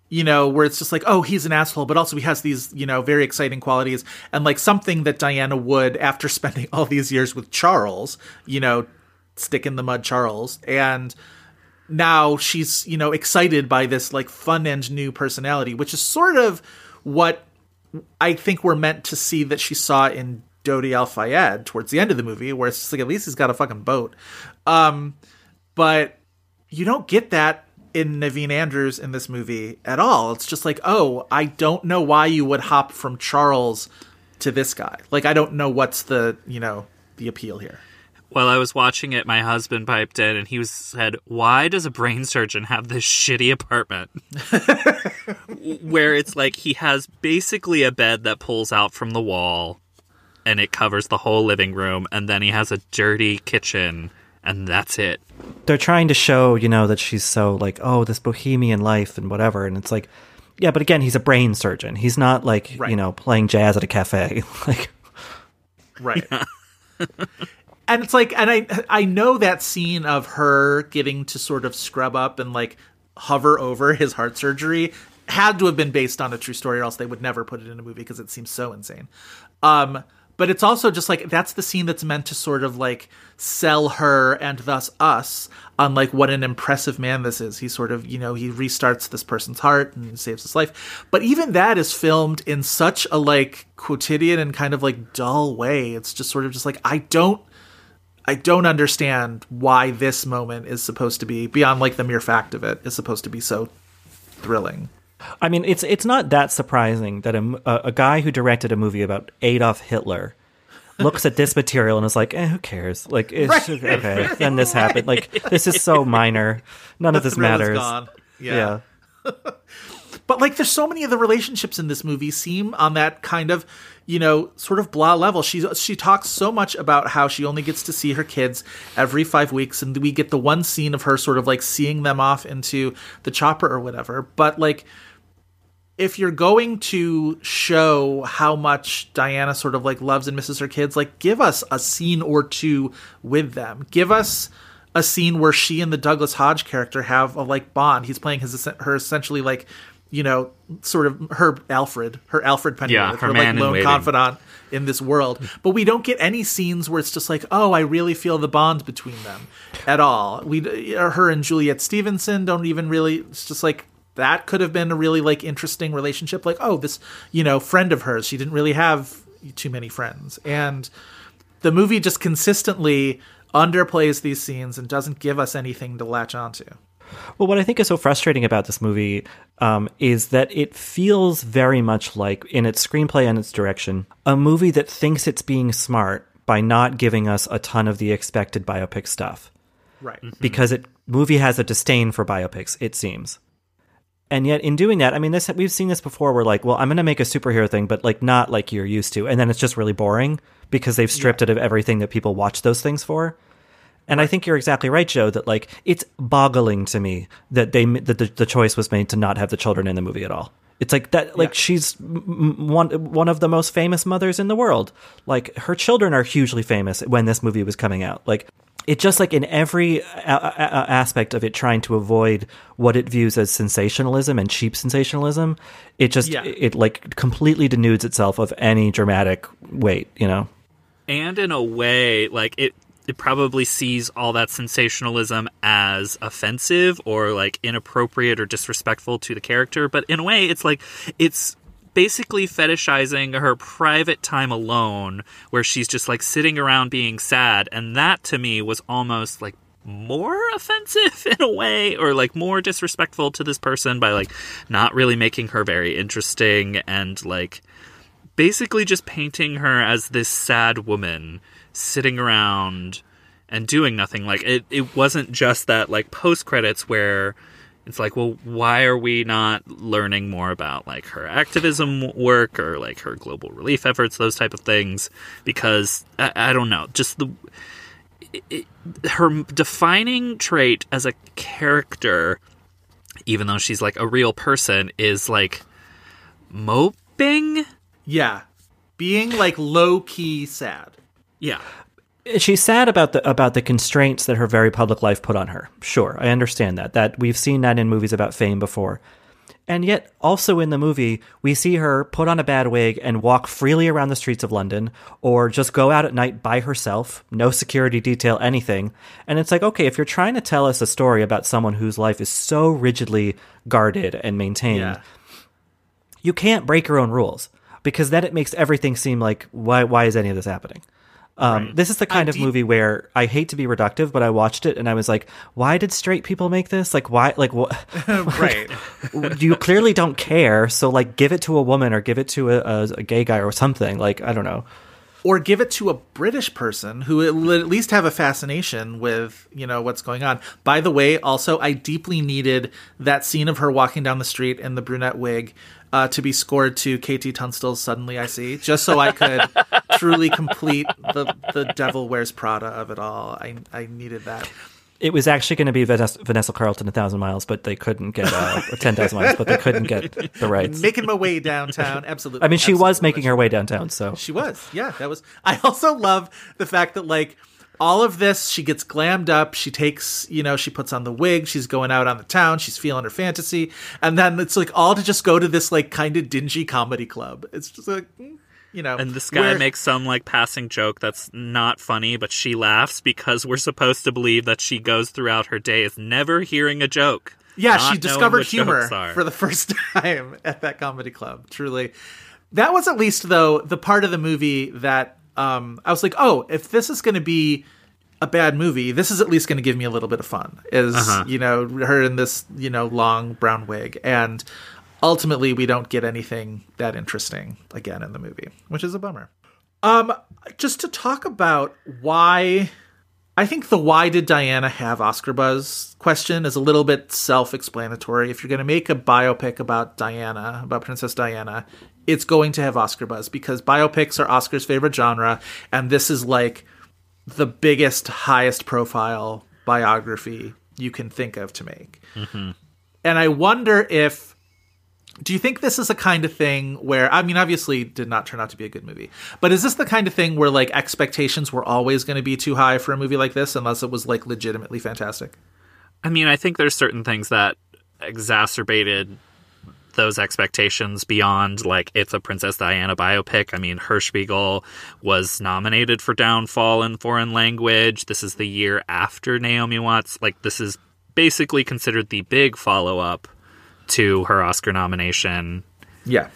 you know, where it's just like, oh, he's an asshole, but also he has these, you know, very exciting qualities. And like something that Diana would, after spending all these years with Charles, you know, stick in the mud Charles. And now she's, you know, excited by this like fun and new personality, which is sort of what I think we're meant to see that she saw in Dodi Al Fayed towards the end of the movie, where it's like at least he's got a fucking boat. Um, but you don't get that in Naveen Andrews in this movie at all. It's just like, oh, I don't know why you would hop from Charles to this guy. Like, I don't know what's the you know the appeal here. While I was watching it, my husband piped in and he was said, "Why does a brain surgeon have this shitty apartment?" Where it's like he has basically a bed that pulls out from the wall and it covers the whole living room and then he has a dirty kitchen and that's it. they're trying to show, you know, that she's so like, oh, this bohemian life and whatever. And it's like, yeah, but again, he's a brain surgeon. He's not like, Right. you know, playing jazz at a cafe. like, Right. and it's like and I I know that scene of her getting to sort of scrub up and like hover over his heart surgery had to have been based on a true story or else they would never put it in a movie because it seems so insane. Um but it's also just like that's the scene that's meant to sort of like sell her and thus us on like what an impressive man this is. He sort of, you know, he restarts this person's heart and saves his life. But even that is filmed in such a like quotidian and kind of like dull way. It's just sort of just like I don't I don't understand why this moment is supposed to be beyond like the mere fact of it is supposed to be so thrilling. I mean, it's it's not that surprising that a, a guy who directed a movie about Adolf Hitler looks at this material and is like, eh, who cares? Like, it's okay. Then this happened. Like, this is so minor. None of this matters. gone. Yeah. But like, there's so many of the relationships in this movie seem on that kind of, you know, sort of blah level. She she talks so much about how she only gets to see her kids every five weeks, and we get the one scene of her sort of like seeing them off into the chopper or whatever. But like, if you're going to show how much Diana sort of like loves and misses her kids, like give us a scene or two with them. Give us a scene where she and the Douglas Hodge character have a like bond. He's playing his her essentially like you know sort of her Alfred, her Alfred Pennyworth, Yeah, her her, like lone confidant in this world. But we don't get any scenes where it's just like, oh, I really feel the bond between them at all. We uh, her and Juliet Stevenson don't even really. It's just like that could have been a really like interesting relationship. Like, oh, this you know friend of hers. She didn't really have too many friends, and the movie just consistently underplays these scenes and doesn't give us anything to latch onto. Well, what I think is so frustrating about this movie um, is that it feels very much like, in its screenplay and its direction, a movie that thinks it's being smart by not giving us a ton of the expected biopic stuff. Right. Because it movie has a disdain for biopics, it seems. And yet, in doing that, I mean, this we've seen this before. Where like, well, I'm going to make a superhero thing, but like not like you're used to, and then it's just really boring because they've stripped it of everything that people watch those things for. And I think you're exactly right, Joe. That like it's boggling to me that they that the, the choice was made to not have the children in the movie at all. It's like that. Like she's m- m- one one of the most famous mothers in the world. Like her children are hugely famous when this movie was coming out. Like it just like in every a- a- aspect of it trying to avoid what it views as sensationalism and cheap sensationalism. It just Yeah. it, it like completely denudes itself of any dramatic weight. You know. and in a way like it it probably sees all that sensationalism as offensive or like inappropriate or disrespectful to the character but in a way it's like it's basically fetishizing her private time alone where she's just like sitting around being sad and that to me was almost like more offensive in a way or like more disrespectful to this person by like not really making her very interesting and like basically just painting her as this sad woman sitting around and doing nothing like it it wasn't just that like post credits where it's like well why are we not learning more about like her activism work or like her global relief efforts those type of things because i, I don't know just the it, her defining trait as a character even though she's like a real person is like moping Yeah. Being like low key sad. Yeah she's sad about the about the constraints that her very public life put on her. Sure, I understand that. That we've seen that in movies about fame before. And yet, also in the movie, we see her put on a bad wig and walk freely around the streets of London, or just go out at night by herself, no security detail, anything. And it's like, okay, if you're trying to tell us a story about someone whose life is so rigidly guarded and maintained, Yeah. you can't break your own rules because then it makes everything seem like why why is any of this happening? Um, This is the kind of deep- movie where I hate to be reductive, but I watched it and I was like, why did straight people make this? Like, why? Like, what? right. you clearly don't care, so like, give it to a woman or give it to a, a, a gay guy or something. Like, I don't know. or give it to a British person who will at least have a fascination with you know what's going on. By the way, also I deeply needed that scene of her walking down the street in the brunette wig uh, to be scored to KT Tunstall's "Suddenly I See," just so I could truly complete the the Devil Wears Prada of it all. I I needed that. It was actually going to be Vanessa, Vanessa Carlton, a thousand miles, but they couldn't get uh, ten thousand miles, but they couldn't get the rights. Making my way downtown, absolutely. I mean, she was making her way downtown, so She was. Yeah, that was. I also love the fact that like all of this, she gets glammed up. She takes, you know, she puts on the wig. She's going out on the town. She's feeling her fantasy, and then it's like all to just go to this like kind of dingy comedy club. It's just like, mm, you know, And this guy where- makes some like passing joke that's not funny, but she laughs because we're supposed to believe that she goes throughout her days never hearing a joke. Yeah, she discovered humor for the first time at that comedy club. Truly, that was at least though the part of the movie that um, I was like, oh, if this is going to be a bad movie, this is at least going to give me a little bit of fun. Is Uh-huh. you know her in this you know long brown wig and. ultimately we don't get anything that interesting again in the movie, which is a bummer. Um, just to talk about why I think the why did Diana have Oscar buzz question is a little bit self explanatory. If you're going to make a biopic about Diana, about Princess Diana, it's going to have Oscar buzz because biopics are Oscar's favorite genre, and this is like the biggest, highest profile biography you can think of to make. Mm-hmm. And I wonder if do you think this is a kind of thing where I mean obviously it did not turn out to be a good movie. But is this the kind of thing where like expectations were always going to be too high for a movie like this unless it was like legitimately fantastic? I mean, I think there's certain things that exacerbated those expectations beyond like it's a Princess Diana biopic. I mean, Hirschbiegel was nominated for Downfall in foreign language. This is the year after Naomi Watts. Like this is basically considered the big follow up to her Oscar nomination. Yeah.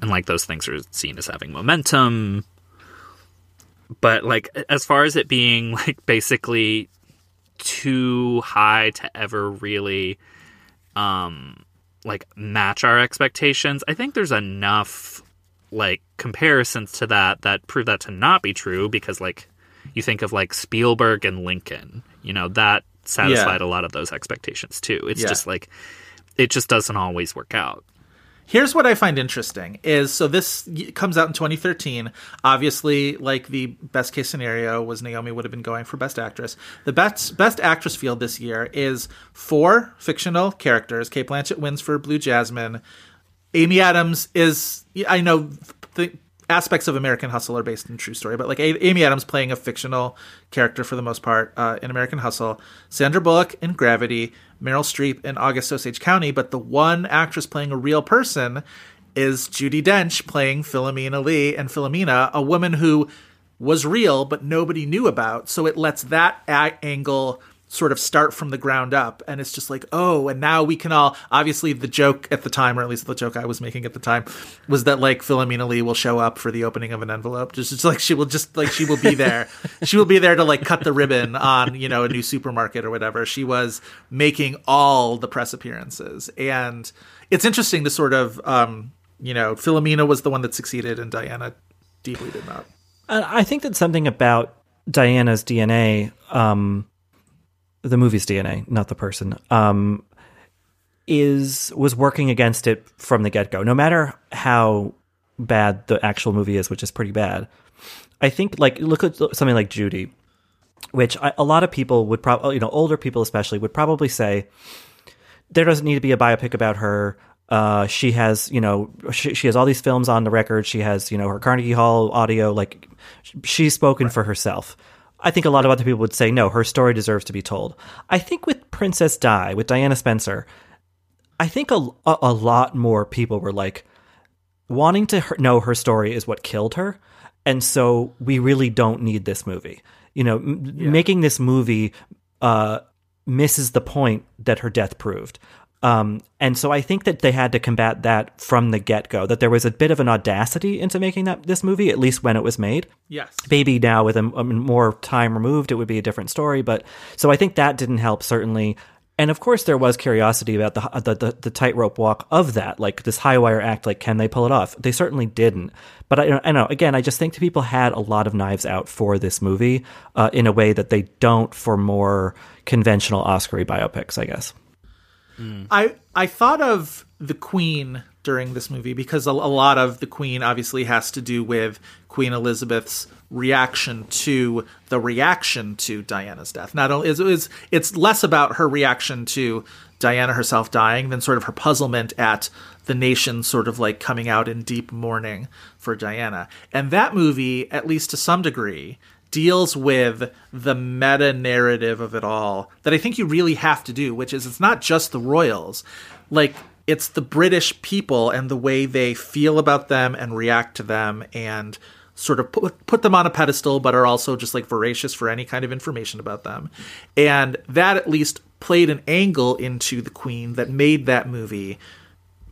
And like those things are seen as having momentum. But like as far as it being like basically too high to ever really um like match our expectations, I think there's enough like comparisons to that that prove that to not be true because like you think of like Spielberg and Lincoln, you know, that satisfied Yeah. a lot of those expectations too. It's Yeah. just like it just doesn't always work out. Here's what I find interesting is so this comes out in 2013. Obviously, like the best case scenario was Naomi would have been going for best actress. The best best actress field this year is four fictional characters. Cate Blanchett wins for Blue Jasmine. Amy Adams is I know the aspects of American Hustle are based in true story, but like Amy Adams playing a fictional character for the most part uh, in American Hustle. Sandra Bullock in Gravity. Meryl Streep in August Osage County, but the one actress playing a real person is Judi Dench playing Philomena Lee, and Philomena, a woman who was real but nobody knew about. So it lets that angle sort of start from the ground up, and it's just like, oh, and now we can all. Obviously, the joke at the time, or at least the joke I was making at the time, was that like Philomena Lee will show up for the opening of an envelope. Just, just like she will just like she will be there. she will be there to like cut the ribbon on you know a new supermarket or whatever. She was making all the press appearances, and it's interesting to sort of um, you know Philomena was the one that succeeded, and Diana deeply did not. I think that something about Diana's DNA, um, the movie's DNA, not the person, um, is was working against it from the get go. No matter how bad the actual movie is, which is pretty bad. I think like look at something like Judy, which I, a lot of people would probably, you know, older people especially would probably say there doesn't need to be a biopic about her. Uh, she has, you know, she, she has all these films on the record. She has, you know, her Carnegie Hall audio. Like, she's spoken for herself. I think a lot of other people would say no, her story deserves to be told. I think with Princess Di, with Diana Spencer, I think a, a, a lot more people were like, wanting to her- know her story is what killed her. And so we really don't need this movie. You know, m- making this movie uh, misses the point that her death proved. Um, and so I think that they had to combat that from the get go, that there was a bit of an audacity into making that this movie, at least when it was made. Yes. Maybe now with a, a more time removed, it would be a different story. But so I think that didn't help certainly. And of course, there was curiosity about the the, the, the tightrope walk of that, like this high wire act. Like, can they pull it off? They certainly didn't. But I, I know again, I just think people had a lot of knives out for this movie uh, in a way that they don't for more conventional Oscar biopics. I guess. Mm. I I thought of the Queen during this movie because a, a lot of the Queen obviously has to do with Queen Elizabeth's reaction to the reaction to Diana's death. Not only is it's, it's less about her reaction to Diana herself dying than sort of her puzzlement at the nation sort of like coming out in deep mourning for Diana. And that movie, at least to some degree, deals with the meta narrative of it all that I think you really have to do, which is it's not just the royals. Like it's the British people and the way they feel about them and react to them and sort of put, put them on a pedestal but are also just like voracious for any kind of information about them. And that at least played an angle into the queen that made that movie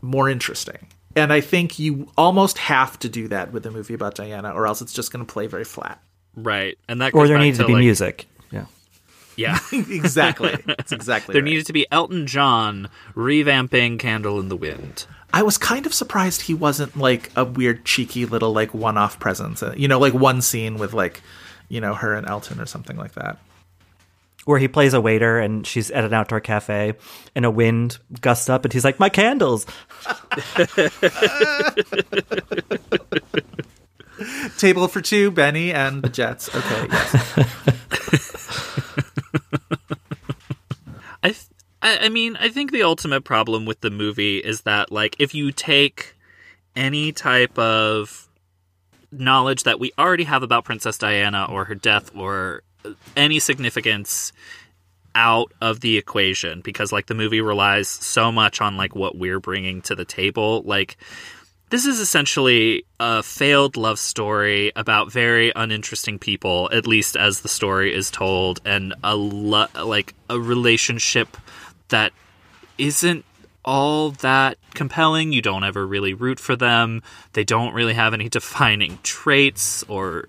more interesting. And I think you almost have to do that with a movie about Diana or else it's just going to play very flat. Right. And that Or there back needed to be like- music. Yeah. Yeah. exactly. That's exactly. There right. needed to be Elton John revamping Candle in the Wind. I was kind of surprised he wasn't like a weird, cheeky little like one-off presence. Uh, You know, like one scene with like, you know, her and Elton or something like that. Where he plays a waiter and she's at an outdoor cafe and a wind gusts up and he's like, My candles. Table for two, Bennie and the Jets. Okay, yes. I, th- I I mean, I think the ultimate problem with the movie is that, like, if you take any type of knowledge that we already have about Princess Diana or her death or any significance out of the equation, because, like, the movie relies so much on, like, what we're bringing to the table, like, this is essentially a failed love story about very uninteresting people, at least as the story is told, and a lo- like a relationship that isn't all that compelling. You don't ever really root for them. They don't really have any defining traits, or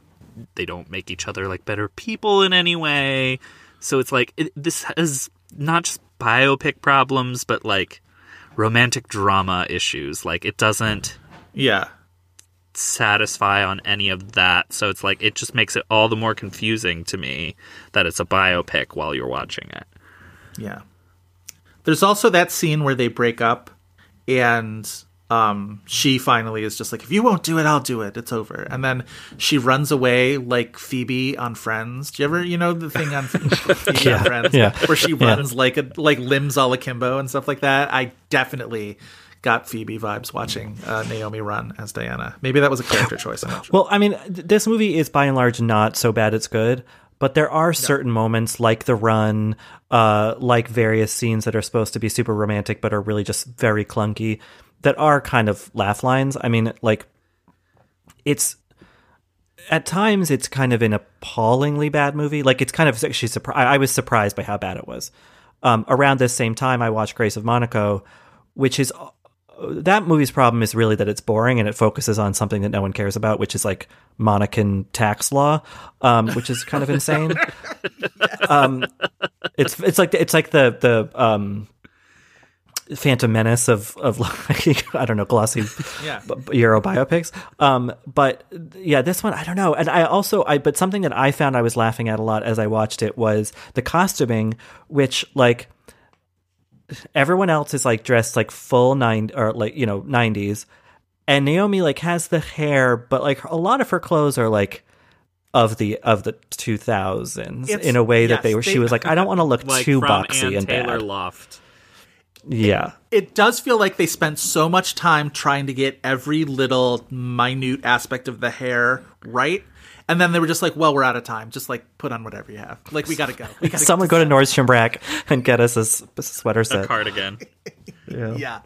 they don't make each other like better people in any way. So it's like it, this has not just biopic problems, but like romantic drama issues. Like it doesn't Yeah. satisfy on any of that. So it's like it just makes it all the more confusing to me that it's a biopic while you're watching it. Yeah. There's also that scene where they break up and um she finally is just like if you won't do it I'll do it it's over and then she runs away like Phoebe on Friends do you ever you know the thing on Phoebe Yeah, on Friends yeah, where she yeah. runs like a like limbs all akimbo and stuff like that I definitely got Phoebe vibes watching uh, Naomi run as Diana maybe that was a character choice I'm not sure Well, I mean, th- this movie is by and large not so bad it's good, but there are certain moments like the run, uh, like various scenes that are supposed to be super romantic but are really just very clunky that are kind of laugh lines. I mean, like it's at times it's kind of an appallingly bad movie. Like it's kind of actually surprised. I I was surprised by how bad it was. Um, around this same time, I watched Grace of Monaco, which is that movie's problem is really that it's boring and it focuses on something that no one cares about, which is like Monacan tax law, um, which is kind of insane. um, it's it's like it's like the the um, Phantom Menace of of like I don't know glossy Yeah. Euro biopics. Um, but yeah, this one I don't know. And I also I but something that I found I was laughing at a lot as I watched it was the costuming, which like everyone else is like dressed like full nine or like you know 90s and naomi like has the hair but like a lot of her clothes are like of the of the 2000s It's- in a way that they were they- she was like i don't want to look Like too from boxy Ann and Taylor bad Loft. yeah. It does feel like they spent so much time trying to get every little minute aspect of the hair right and then they were just like well we're out of time. Just like put on whatever you have. Like we gotta go. We gotta someone go to nordstrom rack and get us a, s- a sweater A set. cardigan. yeah. Yeah.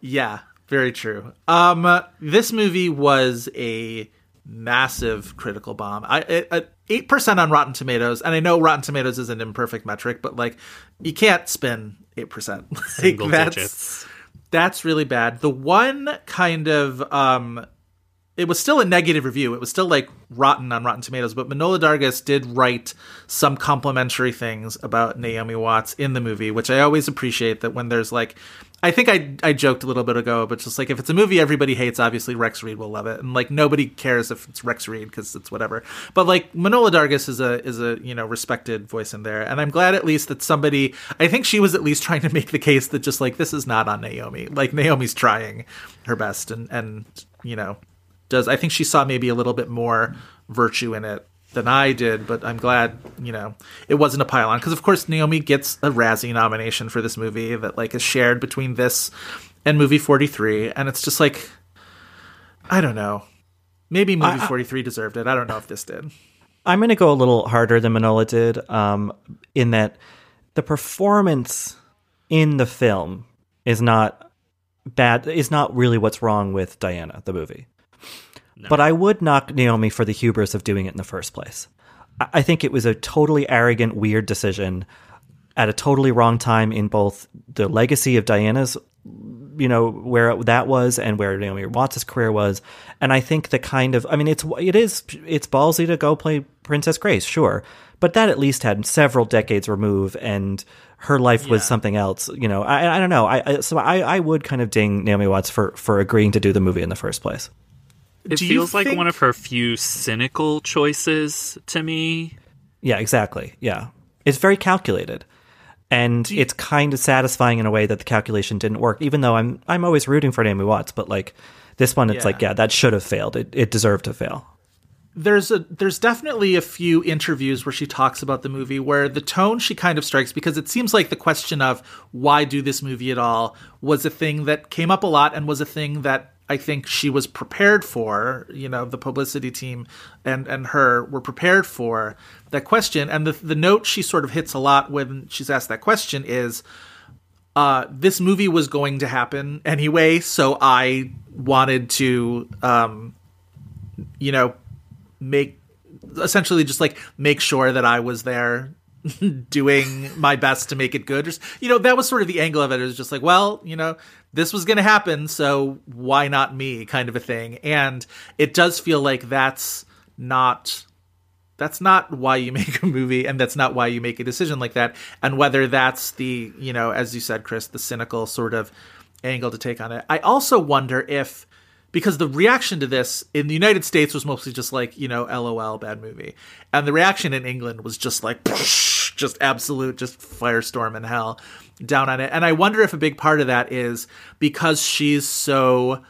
Yeah, very true. Um this movie was a massive critical bomb. I uh, 8% on rotten tomatoes and i know rotten tomatoes is an imperfect metric but like you can't spin 8% like, Single that's digits. that's really bad. The one kind of um it was still a negative review. It was still like rotten on Rotten Tomatoes, but Manohla Dargis did write some complimentary things about Naomi Watts in the movie, which I always appreciate that when there's like I think I I joked a little bit ago, but just like if it's a movie everybody hates, obviously Rex Reed will love it, and like nobody cares if it's Rex Reed because it's whatever. But like Manohla Dargis is a is a you know respected voice in there, and I'm glad at least that somebody I think she was at least trying to make the case that just like this is not on Naomi, like Naomi's trying her best, and and you know does I think she saw maybe a little bit more virtue in it than I did, but I'm glad, you know, it wasn't a pylon because of course Naomi gets a Razzie nomination for this movie that like is shared between this and movie 43 and it's just like I don't know. Maybe movie 43 deserved it. I don't know if this did. I'm going to go a little harder than Manohla did, um, in that the performance in the film is not bad. Is not really what's wrong with Diana, the movie. But I would knock Naomi for the hubris of doing it in the first place. I I think it was a totally arrogant, weird decision at a totally wrong time in both the legacy of Diana's you know where that was and where Naomi Watts' career was, and I think the kind of I mean it's it is it's ballsy to go play Princess Grace, sure, but that at least had several decades remove and her life was something else. You know, I, I don't know. I, I so I, I would kind of ding Naomi Watts for for agreeing to do the movie in the first place. It Do you feels like think- one of her few cynical choices to me. Yeah, exactly. Yeah. It's very calculated. And it's kind of satisfying in a way that the calculation didn't work, even though I'm I'm always rooting for Naomi Watts, but like this one it's Yeah. like, yeah, that should have failed. It it deserved to fail. there's a there's definitely a few interviews where she talks about the movie where the tone she kind of strikes because it seems like the question of why do this movie at all was a thing that came up a lot and was a thing that I think she was prepared for, you know, the publicity team and and her were prepared for that question. And the the note she sort of hits a lot when she's asked that question is uh, this movie was going to happen anyway, so I wanted to, um, you know, make essentially just like make sure that I was there doing my best to make it good. You know, that was sort of the angle of it. It was just like, well, you know, this was going to happen, so why not me kind of a thing. And it does feel like that's not that's not why you make a movie and that's not why you make a decision like that and whether that's the you know as you said chris the cynical sort of angle to take on it i also wonder if because the reaction to this in the united states was mostly just like you know lol bad movie and the reaction in england was just like just absolute just firestorm in hell down on it and i wonder if a big part of that is because she's so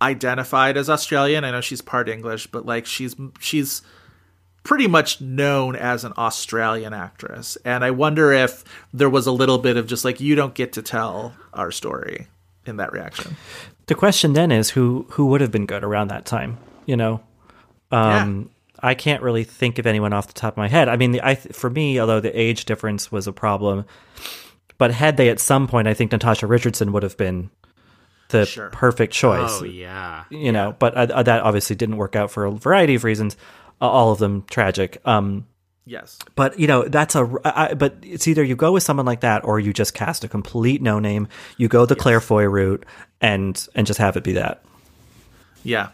identified as australian i know she's part english but like she's she's pretty much known as an Australian actress. And I wonder if there was a little bit of just like, you don't get to tell our story in that reaction. The question then is who who would have been good around that time, you know? Um I can't really think of anyone off the top of my head. I mean, the, I for me, although the age difference was a problem, but had they at some point, I think Natasha Richardson would have been the Sure. perfect choice. Oh yeah. you know but uh, that obviously didn't work out for a variety of reasons uh, all of them tragic um Yes. but you know that's a I, but it's either you go with someone like that or you just cast a complete no name you go the claire foy route and and just have it be that Yeah.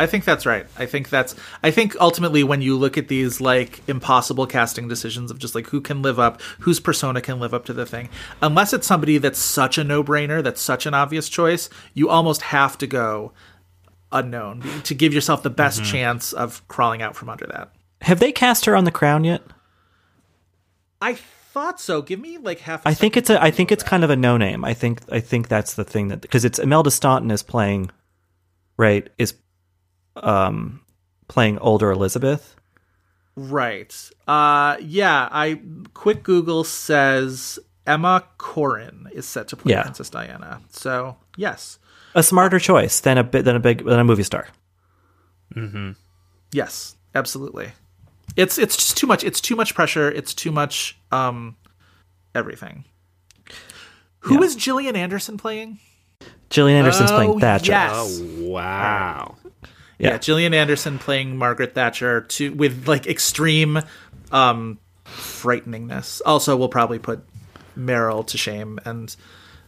I think that's right. I think that's I think ultimately when you look at these like impossible casting decisions of just like who can live up, whose persona can live up to the thing, unless it's somebody that's such a no-brainer, that's such an obvious choice, you almost have to go unknown to give yourself the best mm-hmm. chance of crawling out from under that. have they cast her on the crown yet I thought so. Give me like half. I i think it's a i think it's kind of a no name i think i think that's the thing that because it's imelda staunton is playing right is um playing older elizabeth right. Uh, yeah. I quick Google says Emma Corrin is set to play Yeah. Princess Diana. So yes, a smarter choice than a bit than a big than a movie star Mhm. yes, absolutely. It's it's just too much. It's too much pressure. It's too much um everything. Who is Yeah. Gillian Anderson playing? Gillian Anderson's Oh, playing Thatcher. yes. Oh wow. Yeah. Yeah. Gillian Anderson playing Margaret Thatcher to with like extreme um frighteningness. Also, we'll probably put Meryl to shame and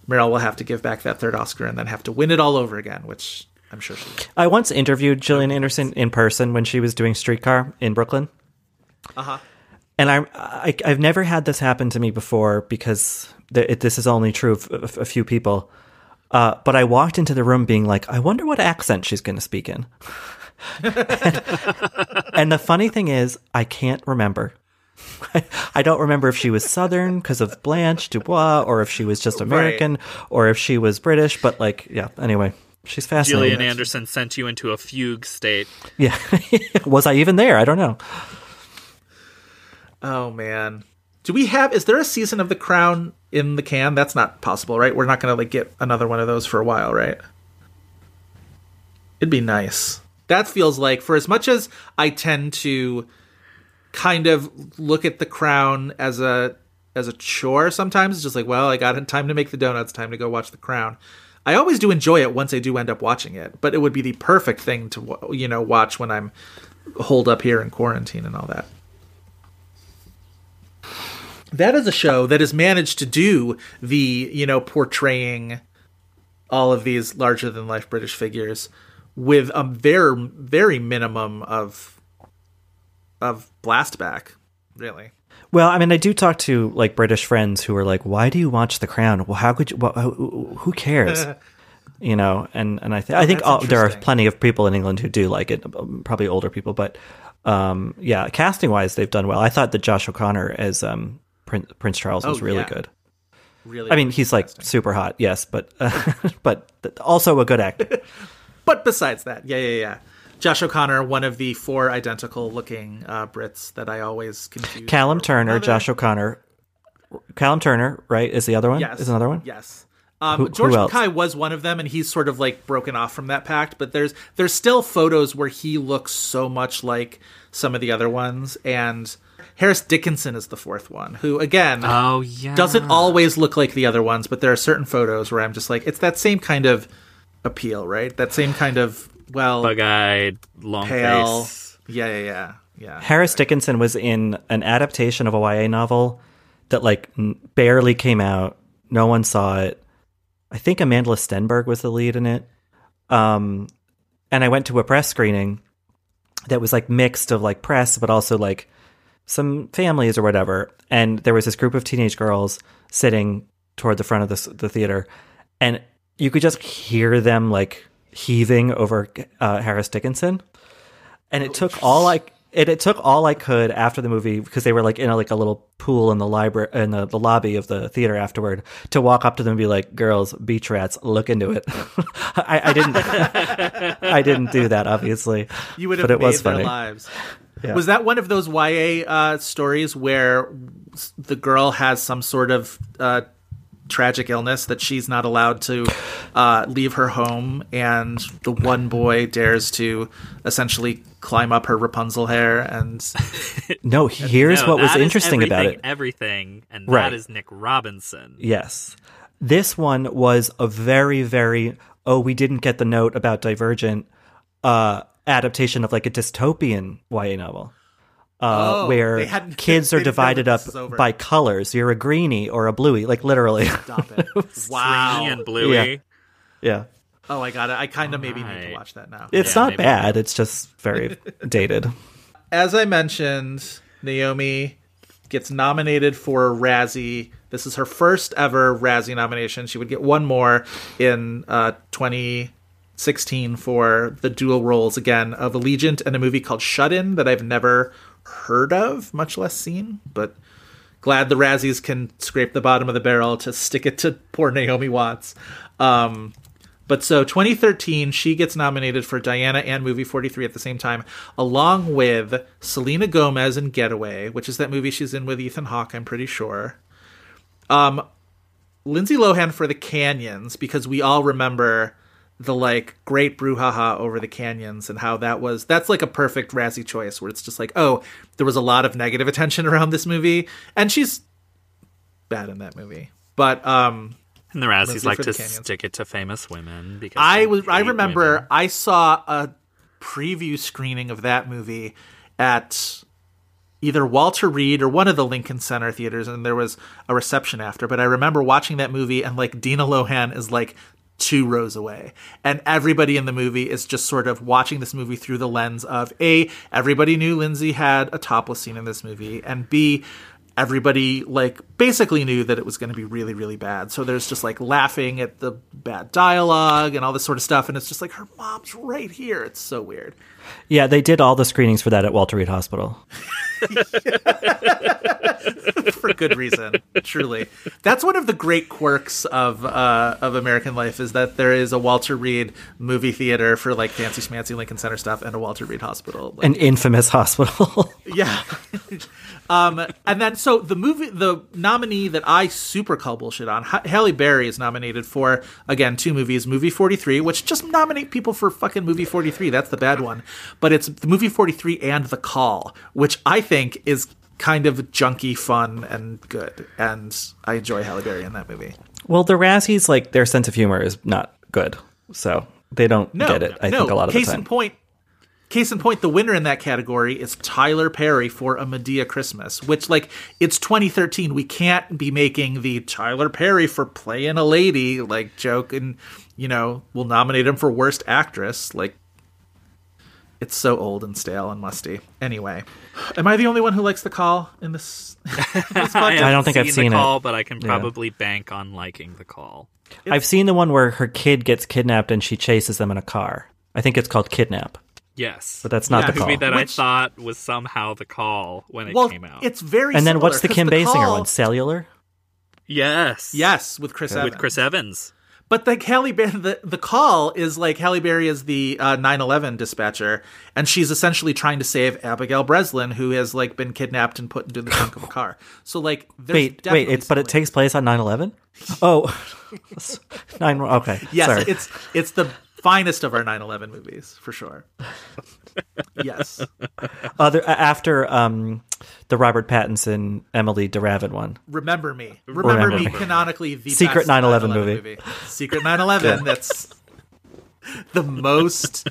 Meryl will have to give back that third Oscar and then have to win it all over again, which I'm sure she I once interviewed Gillian Anderson in person when she was doing Streetcar in Brooklyn. Uh-huh. And I, I, I've never had this happen to me before because th- it, this is only true of a, a few people. Uh, but I walked into the room being like, I wonder what accent she's going to speak in. and, and the funny thing is, I can't remember. I don't remember if she was Southern because of Blanche Dubois, or if she was just American, or if she was British. But like, yeah. Anyway, she's fascinating. Gillian Anderson sent you into a fugue state. Yeah. was I even there? I don't know. Oh man. Do we have is there a season of The Crown in the can? That's not possible, right? We're not gonna like get another one of those for a while, right? It'd be nice. That feels like for as much as I tend to kind of look at The Crown as a as a chore sometimes, it's just like, well, I got time to make the donuts, time to go watch The Crown. I always do enjoy it once I do end up watching it, but it would be the perfect thing to you know watch when I'm holed up here in quarantine and all that. That is a show that has managed to do the, you know, portraying all of these larger than life British figures with a very very minimum of of blast back. really. Well, I mean, I do talk to like British friends who are like, "Why do you watch The Crown? Well, how could you? Well, who, who cares?" you know, and and I, th- I think all, there are plenty of people in England who do like it, um, probably older people, but um, yeah, casting wise, they've done well. I thought that Josh O'Connor as um, Prince, Prince Charles was Oh, really yeah. good. Really, I mean, he's like super hot, yes, but uh, but also a good actor. But besides that, yeah, yeah, yeah. Josh O'Connor, one of the four identical looking uh, Brits that I always confuse. Callum Turner, another- Josh O'Connor, Callum Turner, right? Is the other one? Yes. Is another one? Yes. Um, Who- George? Mackay was one of them, and he's sort of like broken off from that pact. But there's there's still photos where he looks so much like some of the other ones, and Harris Dickinson is the fourth one, who again Oh yeah. doesn't always look like the other ones, but there are certain photos where I'm just like, it's that same kind of appeal, right? That same kind of well, bug-eyed, long pale. face. Yeah, yeah, yeah, yeah. Harris Dickinson was in an adaptation of a YA novel that like n- barely came out. No one saw it. I think Amandla Stenberg was the lead in it. Um, and I went to a press screening that was like mixed of like press, but also like some families or whatever. And there was this group of teenage girls sitting toward the front of the, the theater, and you could just hear them like heaving over uh, Harris Dickinson. And it took all I it, it took all I could after the movie because they were like in a, like a little pool in the library in the, the lobby of the theater afterward to walk up to them and be like, "Girls, beach rats, look into it." I, I didn't I didn't do that obviously, You would have but it was their funny. lives. Yeah. Was that one of those YA uh, stories where the girl has some sort of uh, tragic illness that she's not allowed to uh, leave her home, and the one boy dares to essentially climb up her Rapunzel hair and No, here's No, what was interesting about it. Everything, and Right. that is Nick Robinson. Yes. This one was a very, very, oh, we didn't get the note about Divergent uh, adaptation of like a dystopian YA novel. Uh, Oh, where kids are divided up this is over. by colors. You're a greenie or a bluey, like literally. stop it. Wow. wow. and Bluey. Yeah. yeah. Oh, I got it. I kind of maybe need to watch that now. It's Yeah, not maybe. bad. It's just very dated. as I mentioned, Naomi gets nominated for a Razzie. This is her first ever Razzie nomination. She would get one more in uh, 2016 for the dual roles again of Allegiant and a movie called Shut In that I've never heard of, much less seen. But glad the Razzies can scrape the bottom of the barrel to stick it to poor Naomi Watts. Um, but so 2013, she gets nominated for Diana and Movie 43 at the same time, along with Selena Gomez in Getaway, which is that movie she's in with Ethan Hawke, I'm pretty sure. Um, Lindsay Lohan for The Canyons, because we all remember the like great brouhaha over the canyons and how that was that's like a perfect Razzie choice where it's just like, oh, there was a lot of negative attention around this movie, and she's bad in that movie. But um And the Razzies like for to Canyons. stick it to famous women because I was I remember women. I saw a preview screening of that movie at either Walter Reade or one of the Lincoln Center theaters and there was a reception after but I remember watching that movie and like Dina Lohan is like two rows away. And everybody in the movie is just sort of watching this movie through the lens of a everybody knew Lindsay had a topless scene in this movie and b everybody like basically knew that it was going to be really really bad. So there's just like laughing at the bad dialogue and all this sort of stuff and it's just like her mom's right here. It's so weird Yeah, they did all the screenings for that at Walter Reed Hospital. for good reason truly that's one of the great quirks of uh of american life is that there is a walter reade movie theater for like fancy schmancy lincoln center stuff and a walter reed hospital like, An infamous hospital. Yeah. um, and then so the movie, the nominee that I super call bullshit on, Ha- Halle Berry is nominated for again two movies, movie forty three, which just nominate people for fucking movie forty three. That's the bad one, but it's the movie forty three and The Call, which I think is kind of junky, fun, and good, and I enjoy Halle Berry in that movie. well, the Razzies, like their sense of humor is not good, so they don't No, get it. I no. think a lot of case the time. in point. Case in point, the winner in that category is Tyler Perry for A Madea Christmas, which, like, it's 2013. We can't be making the Tyler Perry for playing a lady, like, joke, and, you know, we'll nominate him for Worst Actress. Like, It's so old and stale and musty. Anyway, am I the only one who likes the call in this? this podcast? I, I don't think I've the seen it. call, but I can Yeah. probably bank on liking the call. I've seen the one where her kid gets kidnapped and she chases them in a car. I think it's called Kidnap, Yes, but that's not Yeah, the movie call. that Which- I thought was somehow the call when it well, came out. it's very. and then similar, what's the Kim Basinger call- one? Cellular. yes, Yes, with Chris Evans. with Chris Evans. But the Halle Berry, the, the call is like Halle Berry is the uh, 9/11 dispatcher, and she's essentially trying to save Abigail Breslin, who has like been kidnapped and put into the trunk of a car. So like, there's Wait, wait, it's but it takes place on 9/11? Oh. 9 Okay. Yes, Sorry. it's it's the finest of our 9/11 movies for sure. yes, Other after um the Robert Pattinson Emilie de Ravin one. remember me. Remember, Remember me Me. canonically the Secret best 9/11 9/11 movie. Secret 9/11. That's the most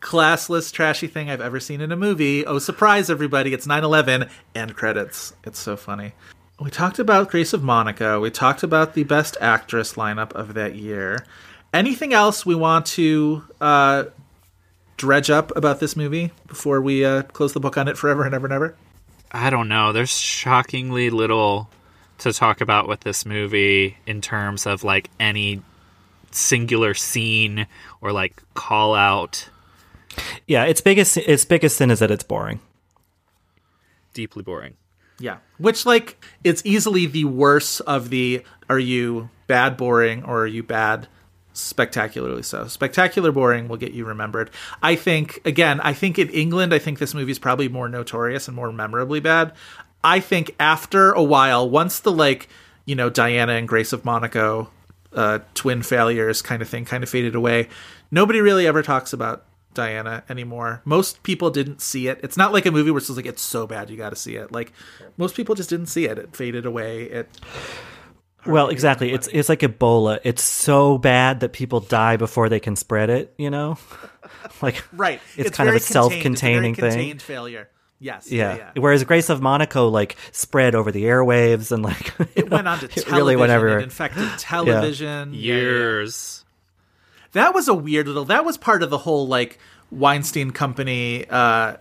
classless, trashy thing I've ever seen in a movie. Oh, surprise, everybody! It's 9/11 and credits. It's so funny. We talked about Grace of Monaco. We talked about the best actress lineup of that year. Anything else we want to uh, dredge up about this movie before we uh, close the book on it forever and ever and ever? I don't know. There's shockingly little to talk about with this movie in terms of like any singular scene or like call out. Yeah, its biggest its biggest sin is that it's boring. Deeply boring. Yeah. Which like it's easily the worst of the are you bad boring or are you bad spectacularly so. Spectacular boring will get you remembered. I think again, I think in England I think this movie is probably more notorious and more memorably bad. I think after a while, once the like, you know, Diana and Grace of Monaco uh twin failures kind of thing kind of faded away, nobody really ever talks about Diana anymore. Most people didn't see it. It's not like a movie where it's like it's so bad you got to see it. Like most people just didn't see it. It faded away. It Well, exactly. It's it's like Ebola. It's so bad that people die before they can spread it, you know? like right. It's, kind of very a self-containing contained. It's a very thing. Contained failure. Yes. Yeah. Yeah. yeah. Whereas Grace of Monaco like spread over the airwaves and like It went on to it television. really went everywhere. It infected television. Yeah, yeah, yeah. Years. That was a weird little. That was part of the whole like Weinstein Company uh,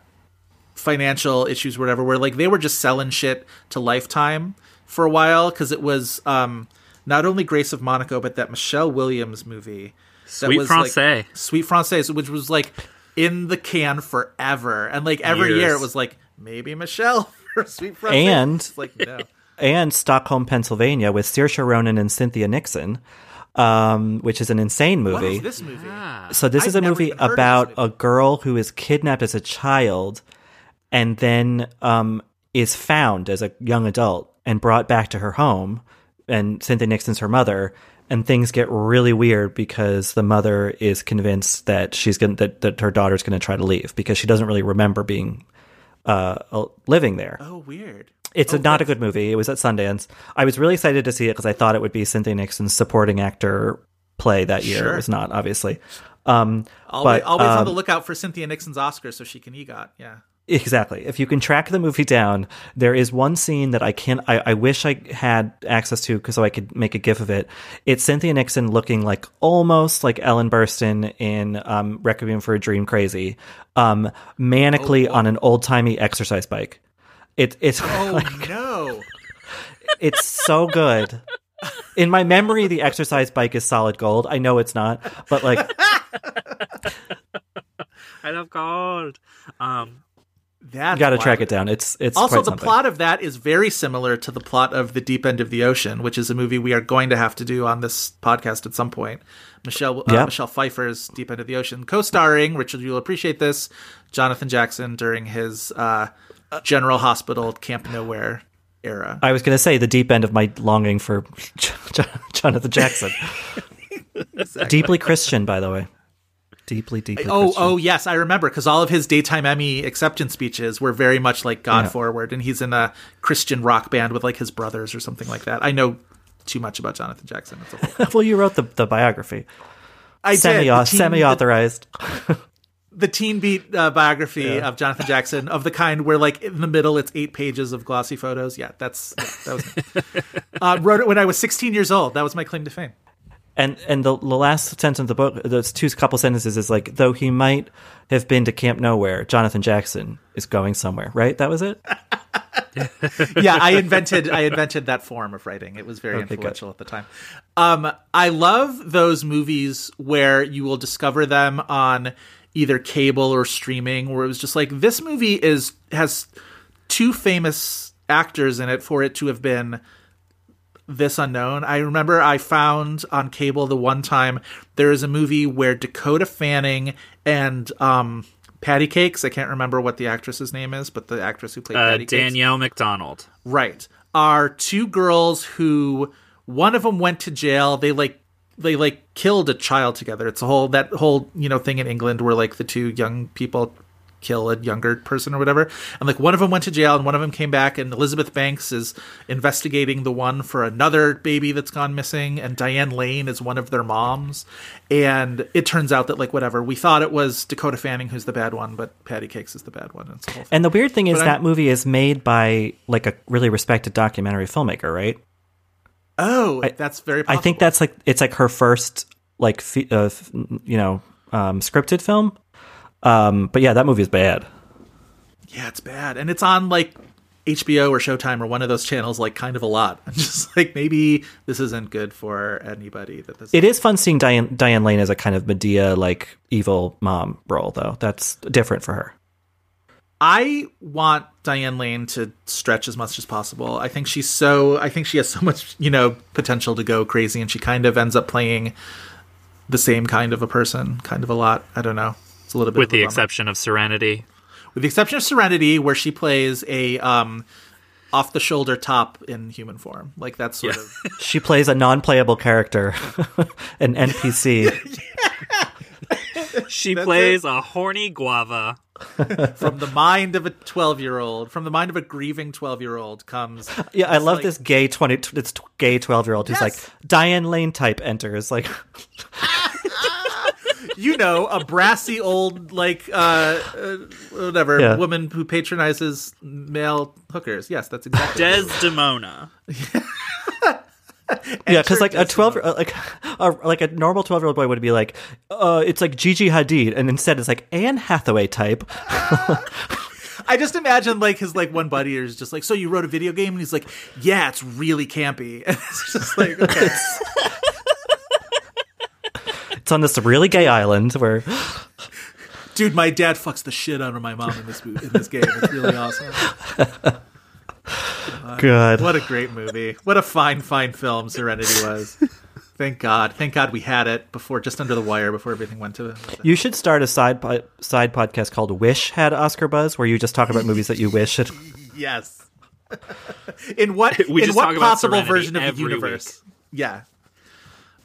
financial issues, whatever. Where like they were just selling shit to Lifetime for a while because it was um, not only Grace of Monaco, but that Michelle Williams movie, Sweet was, Francais. like, Suite Française, which was like in the can forever, and like every year it was like maybe Michelle for Suite Française. And- it's like no. and Stockholm, Pennsylvania with Saoirse Ronan and Cynthia Nixon, um, which is an insane movie. is this movie? So this I've is a movie even heard of this about movie. a girl who is kidnapped as a child and then um, is found as a young adult and brought back to her home. And Cynthia Nixon's her mother. And things get really weird because the mother is convinced that she's going that, that her daughter's going to try to leave because she doesn't really remember being uh, living there. Oh, weird. It's Oh, a, not a good movie. It was at Sundance. I was really excited to see it because I thought it would be Cynthia Nixon's supporting actor play that year. Sure. It was not, obviously. Um, I'll, but, wait, I'll on um, the lookout for Cynthia Nixon's Oscar so she can EGOT. Yeah. Exactly. If you can track the movie down, there is one scene that I can I, I wish I had access to because so I could make a gif of it. It's Cynthia Nixon looking like almost like Ellen Burstyn in um, Requiem for a Dream, Crazy, um, manically Oh, on an old timey exercise bike. It, it's Oh like, no. it's so good. In my memory, the exercise bike is solid gold. I know it's not, but like I love gold. Um, That's you got to track it down. It's it's Also, the plot of that is very similar to the plot of The Deep End of the Ocean, which is a movie we are going to have to do on this podcast at some point. Michelle uh. Michelle Pfeiffer's Deep End of the Ocean, co-starring Richard. You'll appreciate this. Jonathan Jackson during his uh, General Hospital Camp Nowhere era. I was going to say the deep end of my longing for Jonathan Jackson. Deeply Christian, by the way. Deeply, deeply Oh, Christian. oh yes, I remember because all of his daytime Emmy acceptance speeches were very much like God Yeah. forward, and he's in a Christian rock band with like his brothers or something like that. I know too much about Jonathan Jackson. That's a whole well, you wrote the, the biography. I Semi- did the semi-authorized the Teen Beat uh, biography of Jonathan Jackson of the kind where like in the middle it's eight pages of glossy photos. Yeah, that's yeah, that was uh, wrote it when I was 16 years old. That was my claim to fame. And and the, the last sentence of the book, those two couple sentences is like, though he might have been to Camp Nowhere, Jonathan Jackson is going somewhere. Right? That was it. yeah, I invented I invented that form of writing. It was very Okay, good. influential at the time. Um, I love those movies where you will discover them on either cable or streaming, where it was just like this movie is has two famous actors in it for it to have been this unknown. I remember I found on cable the one time there is a movie where Dakota Fanning and um Patty Cakes, I can't remember what the actress's name is, but the actress who played Uh, Patty Cakes. Danielle McDonald. Right. Are two girls who one of them went to jail. They like they like killed a child together. It's a whole that whole, you know, thing in England where like the two young people kill a younger person or whatever. And like one of them went to jail and one of them came back and Elizabeth Banks is investigating the one for another baby that's gone missing and Diane Lane is one of their moms. And it turns out that like whatever, we thought it was Dakota Fanning who's the bad one, but Patty Cakes is the bad one. It's the whole. And the weird thing is But that I'm- movie is made by like a really respected documentary filmmaker, right? Oh, that's very I think that's like it's like her first like uh, you know um, scripted film. Um, but yeah, that movie is bad. Yeah, it's bad. And it's on like HBO or Showtime or one of those channels like kind of a lot. I'm just like maybe this isn't good for anybody that this It is fun seeing Diane Diane Lane as a kind of Medea like evil mom role though. That's different for her. I want Diane Lane to stretch as much as possible. I think she's so I think she has so much, you know, potential to go crazy and she kind of ends up playing the same kind of a person kind of a lot. I don't know. It's a little bit With of a the bummer. exception of Serenity. with the exception of Serenity where she plays a um off the shoulder top in human form. Like that's sort of She plays a non-playable character, an NPC. She plays a horny guava. from the mind of a 12 year old from the mind of a grieving 12 year old comes Yeah, I love like- this gay twenty. it's t- gay twelve year old who's like Diane Lane type enters. Like, you know a brassy old like uh, uh whatever Yeah. woman who patronizes male hookers yes that's exactly Desdemona. yeah, because like a Enter twelve, like a, like a normal twelve year old boy would be like, uh, it's like Gigi Hadid, and instead it's like Anne Hathaway type. i just imagine like his like one buddy is just like so you wrote a video game and he's like yeah it's really campy and it's just like okay It's on this really gay island where dude my dad fucks the shit out of my mom in this mo- in this game it's really awesome good. What a great movie. What a fine, fine film Serenity was. Thank God. Thank God we had it before, just under the wire, before everything went to. You should start a side po- side podcast called "Wish Had Oscar Buzz," where you just talk about movies that you wish. Had- Yes. in what We in just what talk possible Serenity version of the every universe? Yeah.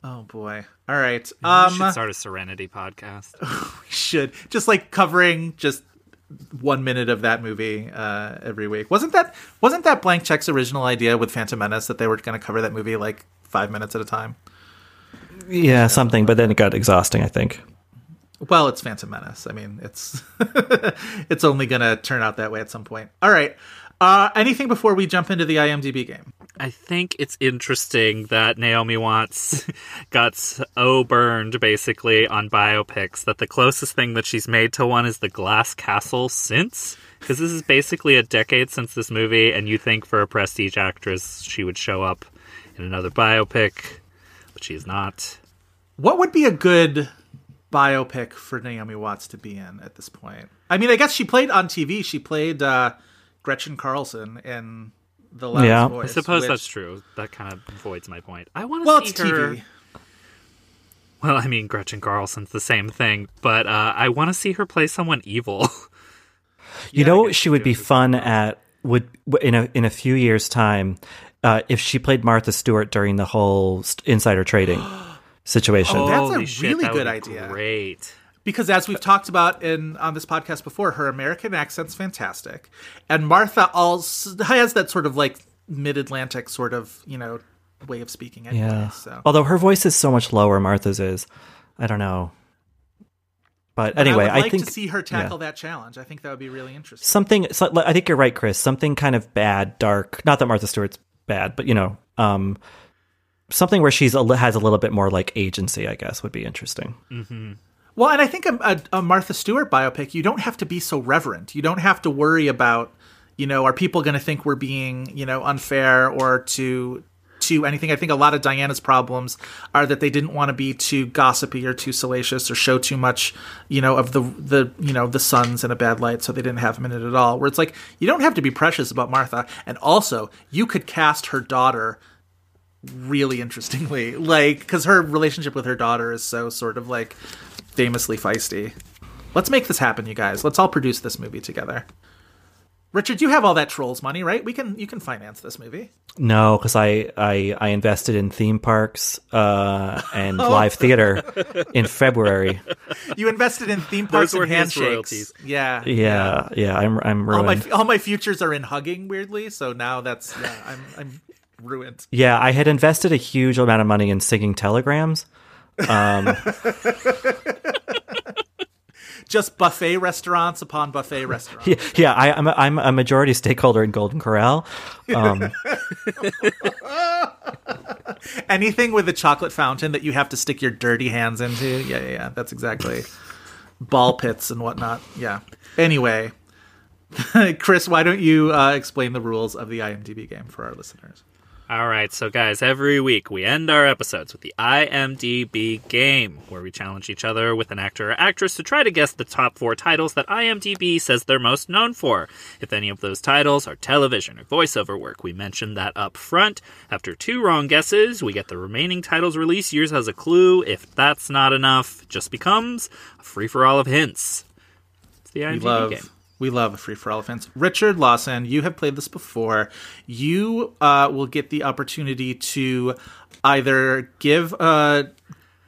Oh boy. All right. we Um should start a Serenity podcast. We should just like covering just one minute of that movie uh, every week. Wasn't that wasn't that Blank Check's original idea with Phantom Menace that they were going to cover that movie like five minutes at a time? yeah, something, but then it got exhausting. I think. Well, it's Phantom Menace. I mean, it's it's only going to turn out that way at some point. All right. Uh, anything before we jump into the IMDb game? I think it's interesting that Naomi Watts got so burned basically on biopics that the closest thing that she's made to one is the Glass Castle since. Because this is basically a decade since this movie, and you think for a prestige actress she would show up in another biopic, but she's not. What would be a good biopic for Naomi Watts to be in at this point? I mean, I guess she played on TV. She played uh, Gretchen Carlson in The Loudest Yeah. I I suppose which- that's true. That kind of voids my point. I want to Well, see it's her. TV. Well, I mean, Gretchen Carlson's the same thing, but uh, I want to see her play someone evil. You know what she would be fun at would in a in a few years time uh, if she played Martha Stewart during the whole st- insider trading situation. That's a Holy shit, really that would good be idea. Great. Because as we've talked about in on this podcast before, her American accent's fantastic, and Martha also has that sort of like mid-Atlantic sort of you know way of speaking. Anyway, yeah. So Although her voice is so much lower, Martha's is. I don't know. But But anyway, I would like think to see her tackle yeah. that challenge. I think that would be really interesting. something. So, I think you're right, Chris. Something kind of bad, dark. Not that Martha Stewart's bad, but you know, um, something where she's a, has a little bit more like agency. I guess would be interesting. Well, and I think a, a, a Martha Stewart biopic, you don't have to be so reverent. You don't have to worry about, you know, are people going to think we're being, you know, unfair or to to anything. I think a lot of Diana's problems are that they didn't want to be too gossipy or too salacious or show too much, you know, of the the you know the sons in a bad light, so they didn't have him in it at all. Where it's like you don't have to be precious about Martha, and also you could cast her daughter really interestingly, like because her relationship with her daughter is so sort of like famously feisty. Let's make this happen, you guys. Let's all produce this movie together. Richard, you have all that trolls money, right? We can you can finance this movie. No, because I, I I invested in theme parks uh, and live theater in February. You invested in theme parks were and his handshakes. royalties. Yeah. Yeah, yeah, I'm I'm All ruined. my all my futures are in hugging weirdly, so now that's yeah, I'm I'm ruined. Yeah, I had invested a huge amount of money in singing telegrams. Just buffet restaurants upon buffet restaurants. Yeah, yeah I, I'm a, I'm a majority stakeholder in Golden Corral. Um, Anything with a chocolate fountain that you have to stick your dirty hands into. Yeah, yeah, yeah. That's exactly ball pits and whatnot. Yeah. Anyway, Chris, why don't you uh, explain the rules of the IMDb game for our listeners? All right, so guys, every week we end our episodes with the IMDb game, where we challenge each other with an actor or actress to try to guess the top four titles that IMDb says they're most known for. If any of those titles are television or voiceover work, we mention that up front. After two wrong guesses, we get the remaining titles' release years as a clue. If that's not enough, it just becomes a free for all of hints. It's the IMDb game. We love a free for all offense. Richard Lawson, you have played this before. You uh, will get the opportunity to either give a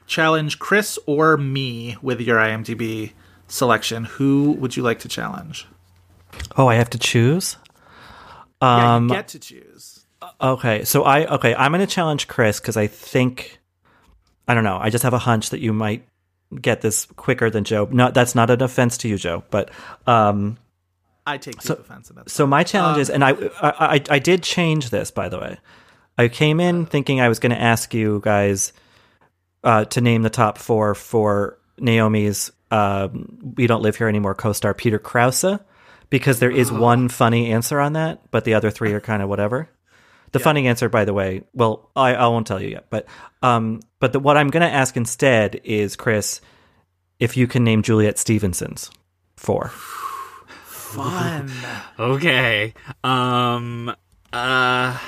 challenge Chris or me with your IMDb selection. Who would you like to challenge? oh, I have to choose. Yeah, Um, you get to choose. Okay, so I okay, I'm going to challenge Chris because I think I don't know. I just have a hunch that you might get this quicker than Joe. No, that's not an offense to you, Joe, but um, I take deep offense that. so my challenge is, and I, I I I did change this by the way. I came in thinking I was going to ask you guys uh, to name the top four for Naomi's um, "We Don't Live Here Anymore" co-star Peter Krause because there is one funny answer on that, but the other three are kind of whatever. The funny answer, by the way, well, I, I won't tell you yet, but um, but the, what I'm going to ask instead is Chris, if you can name Juliet Stevenson's four. Fun. Okay. Um uh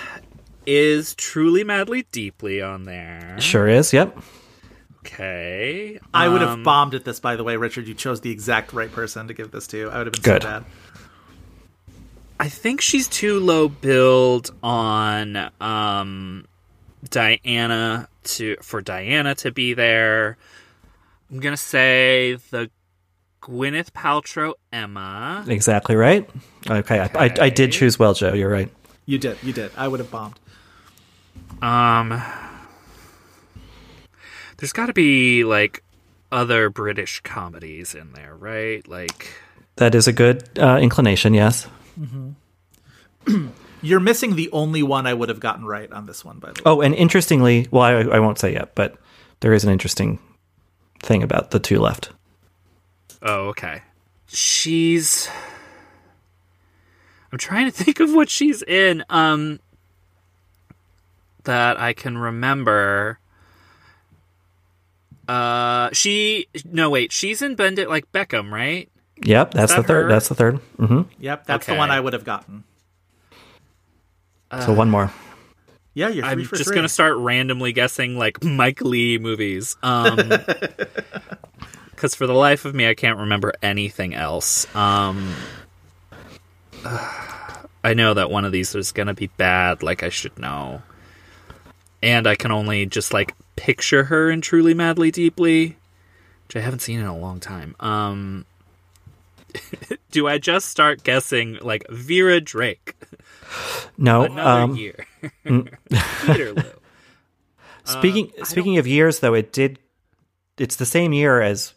is truly madly deeply on there. Sure is. Yep. Okay. I would have Um, bombed at this, by the way, Richard. You chose the exact right person to give this to. I would have been Good. so bad. I think she's too low build on um Diana to for Diana to be there. I'm gonna say the Gwyneth Paltrow Emma. Exactly right. Okay, I, I, I did choose well, Joe. You're right. You did. You did. I would have bombed. Um There's gotta be like other British comedies in there, right? Like That is a good uh, inclination. Yes. You're missing the only one I would have gotten right on this one, by the way. Oh, and interestingly, well, I, I won't say yet, but there is an interesting thing about the two left. Oh, okay. She's I'm trying to think of what she's in um that I can remember. Uh she no wait, she's in Bend It Like Beckham, right? Yep, that's that the third. her? That's the third. hmm Yep, that's the one I would have gotten. so one more. Yeah, you're 3 I'm for just three. gonna start randomly guessing like Mike Leigh movies. Um because for the life of me I can't remember anything else. Um I know that one of these is gonna be bad, like I should know. And I can only just like picture her in Truly Madly Deeply, which I haven't seen in a long time. Um do I just start guessing like Vera Drake? No. Another Um, year. Peterloo. speaking speaking of years, though, it did. It's the same year as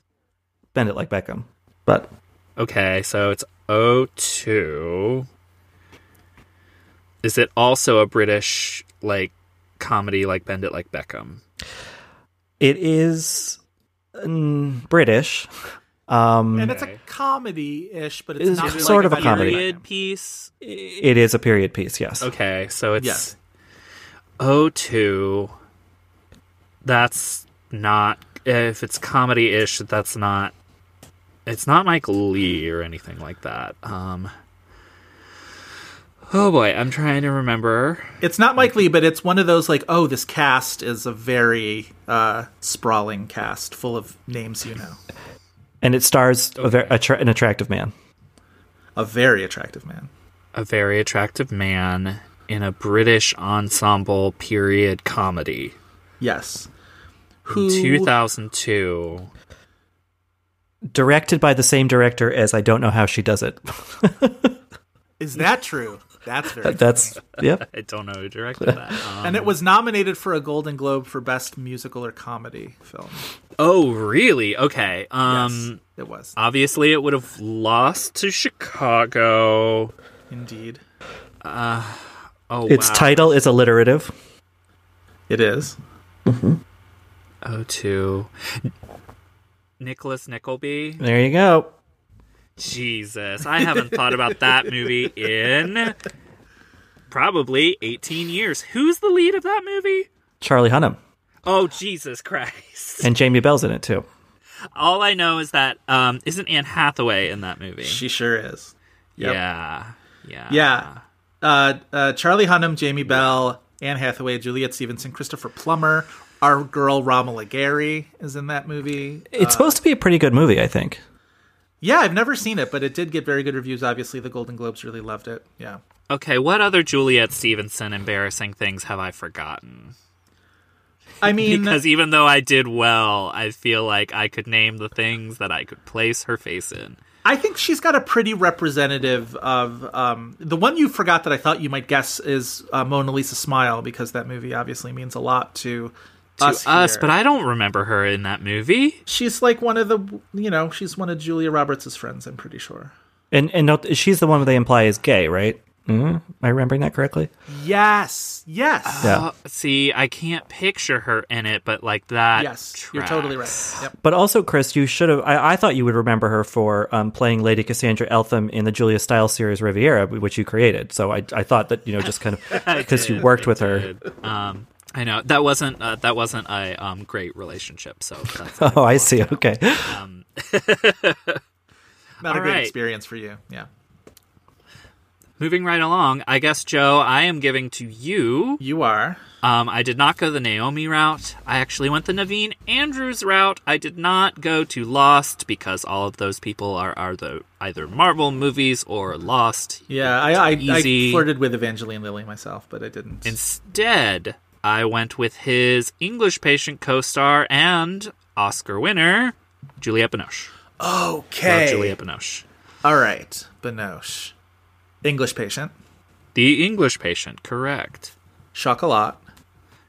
Bend It Like Beckham, but Okay, so it's 02. Is it also a British like comedy like Bend It Like Beckham? It is mm, British. Um, and it's a comedy-ish, but it's, It's not sort like of a comedy. Period piece. it is a period piece, yes. Okay, so it's Yes. O2. That's not if it's comedy-ish. That's not. It's not Mike Leigh or anything like that. Um. Oh boy, I'm trying to remember. It's not Mike Leigh, but it's one of those like, oh, this cast is a very uh, sprawling cast full of names you know. And it stars a ver- attra- an attractive man. A very attractive man. A very attractive man in a British ensemble period comedy. Yes. In Who 2002. Directed by the same director as I Don't Know How She Does It. is that true? That's very That's, yep. I don't know who directed that. Um, and it was nominated for a Golden Globe for Best Musical or Comedy Film. oh, really? Okay. Um, yes, it was obviously it would have lost to Chicago. indeed. Uh, Oh, Its wow. title is alliterative. It is. Oh, two. Nicholas Nickleby. There you go. Jesus, I haven't thought about that movie in probably 18 years. Who's the lead of that movie? Charlie Hunnam. Oh, Jesus Christ. And Jamie Bell's in it too. All I know is that um isn't Anne Hathaway in that movie? She sure is. Yep. Yeah. Yeah. Yeah. Uh, uh, Charlie Hunnam, Jamie Bell, Anne Hathaway, Juliet Stevenson, Christopher Plummer, our girl Romola Garai is in that movie. It's supposed to be a pretty good movie, I think. Yeah, I've never seen it, but it did get very good reviews. Obviously, the Golden Globes really loved it. Yeah. Okay, what other Juliet Stevenson embarrassing things have I forgotten? I mean, Because even though I did well, I feel like I could name the things that I could place her face in. I think she's got a pretty representative of um, the one you forgot that I thought you might guess is uh, Mona Lisa Smile because that movie obviously means a lot to, To us. us, but I don't remember her in that movie. she's like one of the you know she's one of Julia Roberts' friends. I'm pretty sure. And and note, she's the one they imply is gay, right? Mm-hmm. Am I remembering that correctly? Yes, yes, Yeah. Uh, see, I can't picture her in it, but like that. yes. You're totally right. Yep. But also, Chris, you should have. I, I thought you would remember her for um, playing Lady Cassandra Eltham in the Julia Stiles series Riviera, which you created. So I, I thought that you know just kind of because you worked I with her. Um, I know that wasn't uh, that wasn't a um, great relationship. So that's Oh, I see. Okay. Not a great right. experience for you. Yeah. moving right along. I guess Joe, I am giving to you. You are. Um, I did not go the Naomi route. I actually went the Naveen Andrews route. I did not go to Lost because all of those people are are the either Marvel movies or Lost. Yeah, I, I, I flirted with Evangeline Lilly myself, but I didn't. Instead, I went with his English Patient co-star and Oscar winner, Juliette Binoche. Love okay. Juliette Binoche. All right. Binoche. English patient. The English Patient, correct. Chocolat.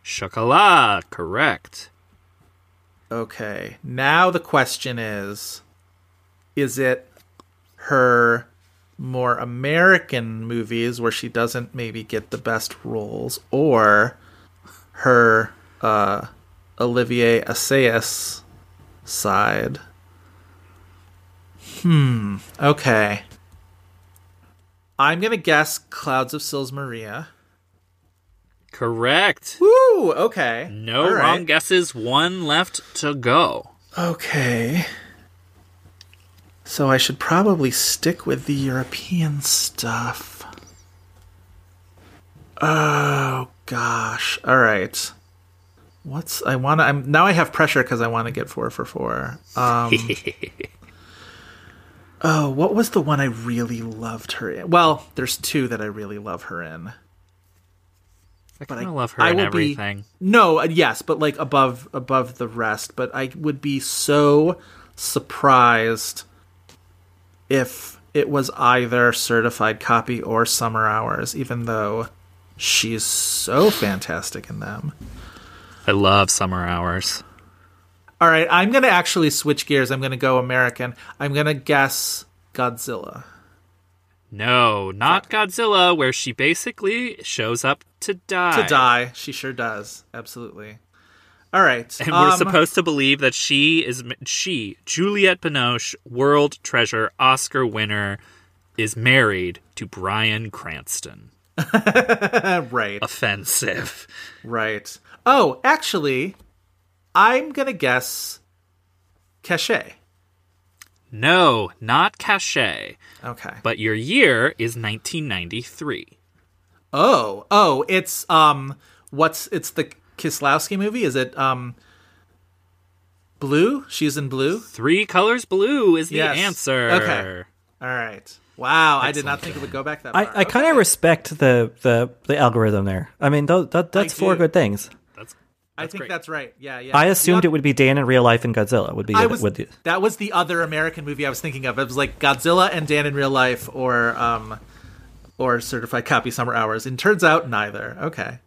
Chocolat, correct. Okay. Now the question is is it her more American movies where she doesn't maybe get the best roles or her uh Olivier Assayas side? Hmm. Okay. I'm going to guess Clouds of Sils Maria. Correct. Woo, okay. No All right. wrong guesses, one left to go. Okay. So I should probably stick with the European stuff. Oh gosh. All right. What's I want to I'm now I have pressure cuz I want to get 4 for 4. Um Oh, what was the one I really loved her in? Well, there's two that I really love her in. I kind of love her I will everything. Be, no, uh, yes, but like above above the rest. But I would be so surprised if it was either certified copy or summer hours, even though she's so fantastic in them. I love summer hours. All right, I'm gonna actually switch gears. I'm gonna go American. I'm gonna guess Godzilla. No, not Godzilla, where she basically shows up to die. To die. She sure does. Absolutely. All right. And we're um, supposed to believe that she is she, Juliette Binoche, world treasure, Oscar winner, is married to Bryan Cranston. right. Offensive. Right. Oh, actually, I'm going to guess Caché. No, not Caché. Okay. But your year is 1993. Oh, oh, it's um what's it's the Kieslowski movie? Is it um Blue? She's in blue? Three colors blue is the Yes. answer. Okay. All right. Wow, I did not think it would go back that far. I, I kind of respect the, the the algorithm there. I mean, th- that, that's four do. good things. That's I think that's right. Yeah, yeah. I assumed You it would be Dan in real life and Godzilla would be. I was would be- that was the other American movie I was thinking of. It was like Godzilla and Dan in Real Life, or um, or Certified Copy Summer Hours. And turns out neither. Okay.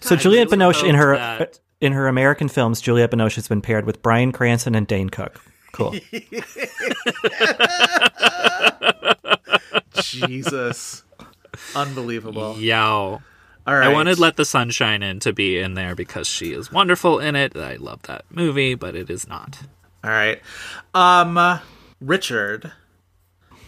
so I Juliette Binoche in her that- in her American films, Juliette Binoche has been paired with Bryan Cranston and Dane Cook. Cool. Jesus, unbelievable. Yow. All right. I wanted Let the Sun Shine In to be in there because she is wonderful in it. I love that movie, but it is not. All right. Um, Richard,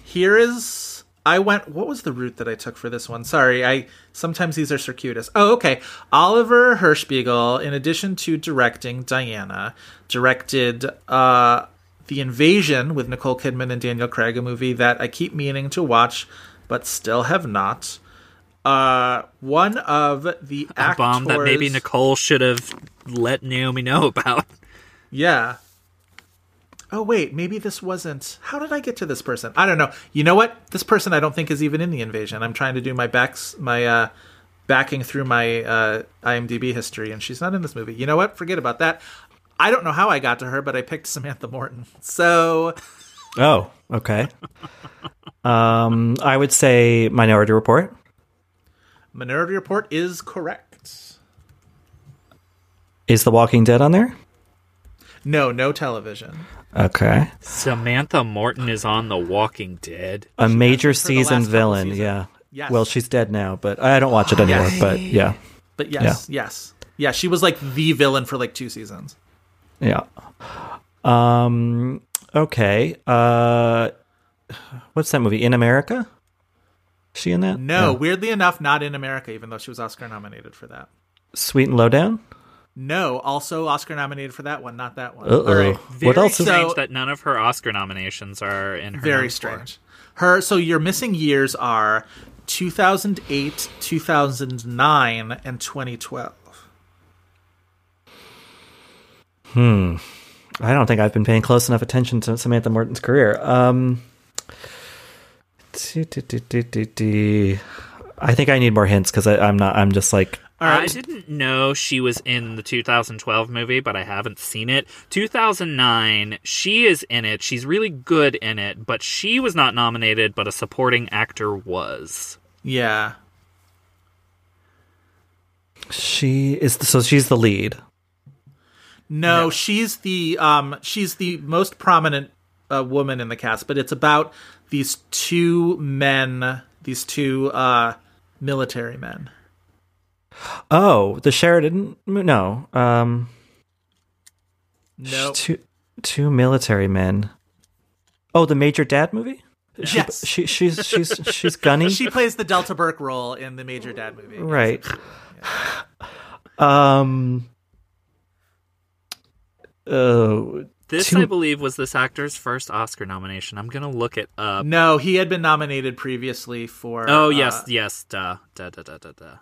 here is. I went. What was the route that I took for this one? Sorry, I sometimes these are circuitous. Oh, okay. Oliver Hirschbiegel, in addition to directing Diana, directed uh, the Invasion with Nicole Kidman and Daniel Craig, a movie that I keep meaning to watch, but still have not. Uh, one of the A actors. bomb that maybe Nicole should have let Naomi know about. Yeah. Oh wait, maybe this wasn't. How did I get to this person? I don't know. You know what? This person I don't think is even in the invasion. I'm trying to do my backs my uh backing through my uh IMDb history and she's not in this movie. You know what? Forget about that. I don't know how I got to her, but I picked Samantha Morton. So, oh, okay. Um, I would say Minority Report. Minority Report is correct. Is The Walking Dead on there? No, no television. Okay. Samantha Morton is on The Walking Dead. A major for the last season villain. seasons. Yeah. Yes. Well, she's dead now, but I don't watch it anymore. But yeah, But yes, yes. Yeah, she was like the villain for like two seasons. Yeah. Um. Okay. Uh. What's that movie? In America? She in that? No, Yeah. weirdly enough, not in America, even though she was Oscar nominated for that. Sweet and Lowdown. No, also Oscar nominated for that one, not that one. Uh-oh. All right. What else is- Strange So- that none of her Oscar nominations are in her. Very number four. strange. Her so your missing years are 2008, 2009, and 2012. Hmm. I don't think I've been paying close enough attention to Samantha Morton's career. Um. do, do, do. I think I need more hints because I'm not. I'm just like. I didn't know she was in the 2012 movie, but I haven't seen it. 2009, she is in it. She's really good in it, but she was not nominated, but a supporting actor was. Yeah. She is so she's the lead. No, she's the um she's the most prominent uh, woman in the cast, but it's about these two men, these two uh military men. Oh, the Sheridan. No. Um. No. Two two military men. Oh, the Major Dad movie. She, Yes. She she's she's she's gunny. She plays the Delta Burke role in the Major Dad movie. right. Um. Oh. This, two- I believe, was this actor's first Oscar nomination. I'm gonna look it up. No, he had been nominated previously for Oh uh, yes, yes, duh, duh, duh, duh, duh, duh.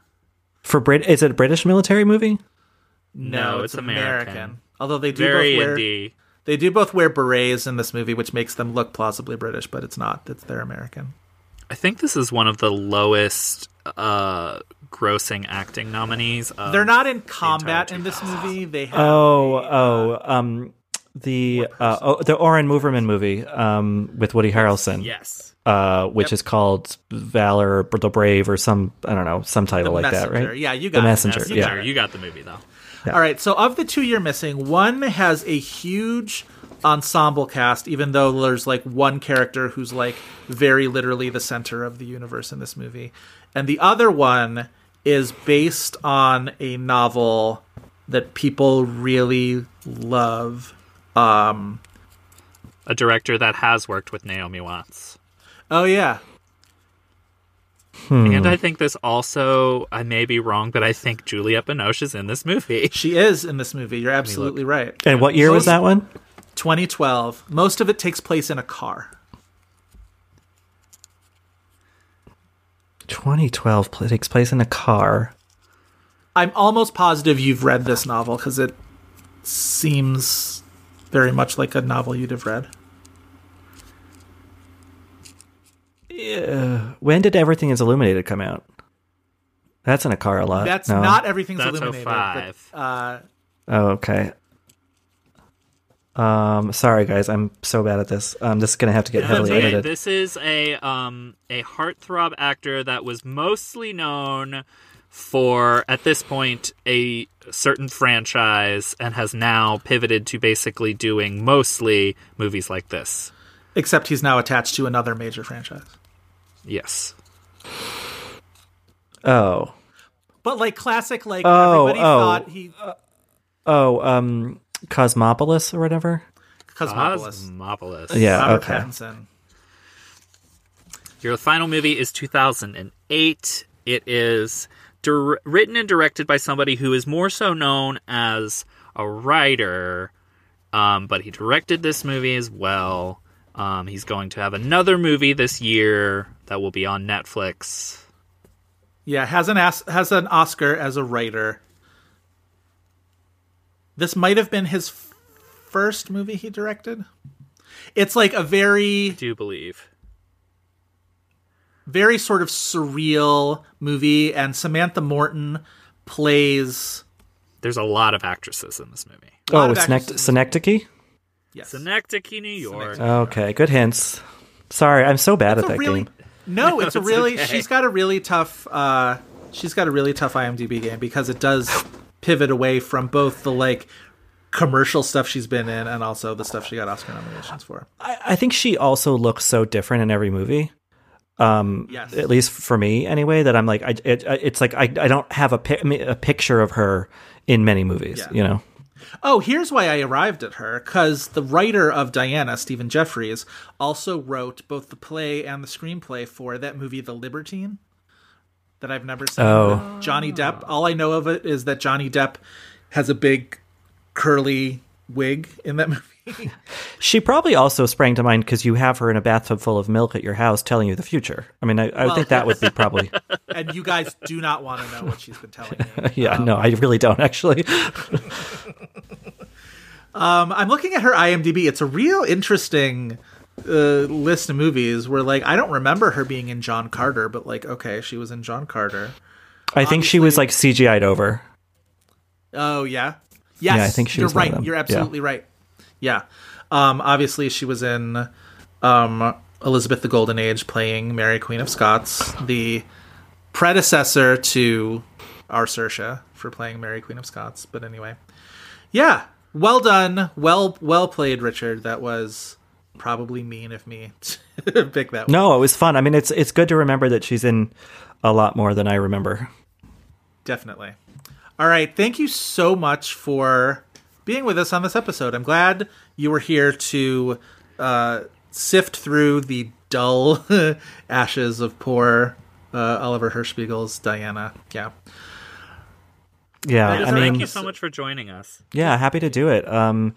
for Brit. Is it a British military movie? No, No, it's, it's American. American. Although they do Very both wear indie. they do both wear berets in this movie, which makes them look plausibly British, but it's not. It's they're American. I think this is one of the lowest uh, grossing acting nominees. Of they're not in combat in this movie. They have Oh, oh, um, the uh, oh, the Oren Moverman movie, um, with Woody Harrelson. Yes. Uh, which Yep. is called Valor or the Brave or some I don't know some title The like that, right? Yeah, you got it. messenger. Messenger. Yeah, You got the movie though. All right, so of the two you're missing, one has a huge ensemble cast, even though there's like one character who's like very literally the center of the universe in this movie. And the other one is based on a novel that people really love. Um, A director that has worked with Naomi Watts. oh, yeah. And I think this also, I may be wrong, but I think Juliette Binoche is in this movie. She is in this movie. You're absolutely right. And what year was that one? 2012. Most of it takes place in a car. 2012 pl- takes place in a car. I'm almost positive you've read this novel because it seems very much like a novel you'd have read. Yeah. When did Everything is Illuminated come out? That's in a car a lot. That's No? not everything's That's illuminated. 05. But, uh, Oh, okay. Um, sorry guys, I'm so bad at this. Um, this is gonna have to get heavily Okay, edited. This is a um a heartthrob actor that was mostly known for at this point a certain franchise and has now pivoted to basically doing mostly movies like this. except he's now attached to another major franchise. Yes. Oh, But like classic, like Oh, everybody oh. thought he oh, um, Cosmopolis or whatever. Cosmopolis. Cosmopolis. Yeah, Robert okay. Pattinson. Your final movie is 2008. It is dir- written and directed by somebody who is more so known as a writer, um, but he directed this movie as well. Um, he's going to have another movie this year that will be on Netflix. Yeah, has an as- has an Oscar as a writer. This might have been his f- first movie he directed. It's like a very I do believe. very sort of surreal movie and Samantha Morton plays There's a lot of actresses in this movie. Oh, it's Synect- actresses. Synecdoche. yes. Synecdoche, New York. Okay, good hints. Sorry, I'm so bad It's at that really game. No, it's a it's really okay. she's got a really tough uh she's got a really tough IMDb game because it does pivot away from both the like commercial stuff she's been in and also the stuff she got Oscar nominations for. I, I think she also looks so different in every movie. Um, Yes. at least for me, anyway. That I'm like, I, it, it's like I, I don't have a pi- a picture of her in many movies. Yeah. You know. Oh, here's why I arrived at her because the writer of Diana, Stephen Jeffries, also wrote both the play and the screenplay for that movie, The Libertine, that I've never seen. Oh. Johnny Depp. All I know of it is that Johnny Depp has a big curly wig in that movie. She probably also sprang to mind because you have her in a bathtub full of milk at your house telling you the future. I mean, I, I would think that would be probably. and you guys do not want to know what she's been telling me. yeah, no, I really don't actually. Um, I'm looking at her IMDb. It's a real interesting uh, list of movies where, like, I don't remember her being in John Carter, but like, okay, she was in John Carter. I think she was like CGI'd over. Oh yeah, yes. Yeah, I think she you're was right. You're Yeah. absolutely right. Yeah. Um, obviously, she was in um, Elizabeth the Golden Age, playing Mary Queen of Scots, the predecessor to our Saoirse for playing Mary Queen of Scots. But anyway, yeah, well done, well well played, Richard. That was probably mean of me to pick that. one. No, it was fun. I mean, it's it's good to remember that she's in a lot more than I remember. Definitely. All right. Thank you so much for being with us on this episode. I'm glad you were here to uh, sift through the dull ashes of poor uh, Oliver Hirschbiegel's Diana. Yeah. Yeah, That is I mean, Thank you so much for joining us. yeah, happy to do it. Um,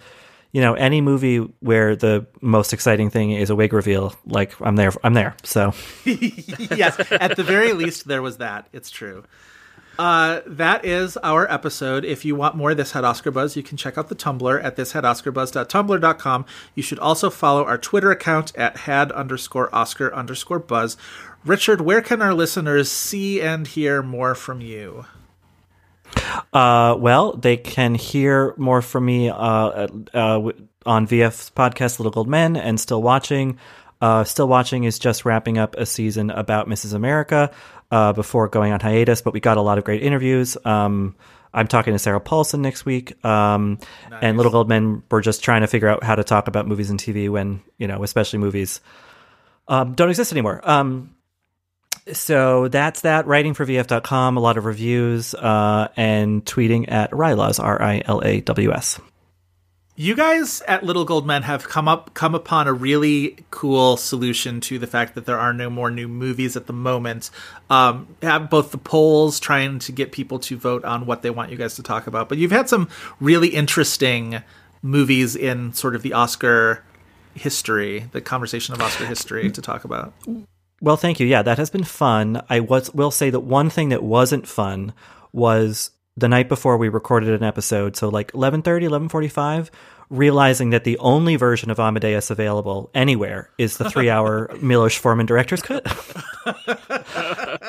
you know, any movie where the most exciting thing is a wig reveal, like I'm there. I'm there. So yes, at the very least, there was that. It's true. Uh, that is our episode. If you want more This Had Oscar Buzz, you can check out the Tumblr at this had oscar thishadoscarbuzz.tumblr.com. You should also follow our Twitter account at had underscore Oscar underscore Buzz. Richard, where can our listeners see and hear more from you? Uh, well, they can hear more from me uh, uh, on VF's podcast, Little Gold Men, and Still Watching. Uh, Still Watching is just wrapping up a season about Mrs. America uh, before going on hiatus, but we got a lot of great interviews. Um, I'm talking to Sarah Paulson next week. Um, And Little Gold Men, we're just trying to figure out how to talk about movies and TV when, you know, especially movies um, don't exist anymore. Um, so that's that. Writing for VF.com, a lot of reviews, uh, and tweeting at Rilaws, R I L A W S. You guys at Little Gold Men have come up come upon a really cool solution to the fact that there are no more new movies at the moment. Um, have both the polls trying to get people to vote on what they want you guys to talk about, but you've had some really interesting movies in sort of the Oscar history, the conversation of Oscar history to talk about. Well, thank you. Yeah, that has been fun. I was will say that one thing that wasn't fun was the night before we recorded an episode, so like 11:30, 11:45, realizing that the only version of Amadeus available anywhere is the 3-hour Milos Forman director's cut.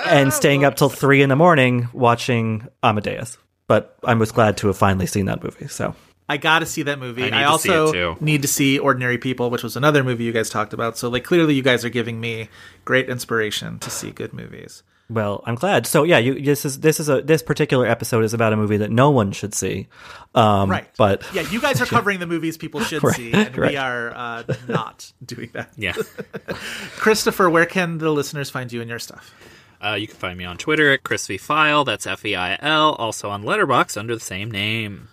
and staying up till 3 in the morning watching Amadeus. But I was glad to have finally seen that movie. So I got to see that movie. I need I, to see also it, too. need to see Ordinary People, which was another movie you guys talked about. So like clearly you guys are giving me great inspiration to see good movies. Well, I'm glad. So yeah, you, this is this is a this particular episode is about a movie that no one should see. Um, Right. But Yeah, you guys are covering the movies people should Right, see, and right. we are uh, not doing that. Yeah. Christopher, where can the listeners find you and your stuff? Uh, you can find me on Twitter at Chris v. Feil. That's F E I L. Also on Letterboxd under the same name.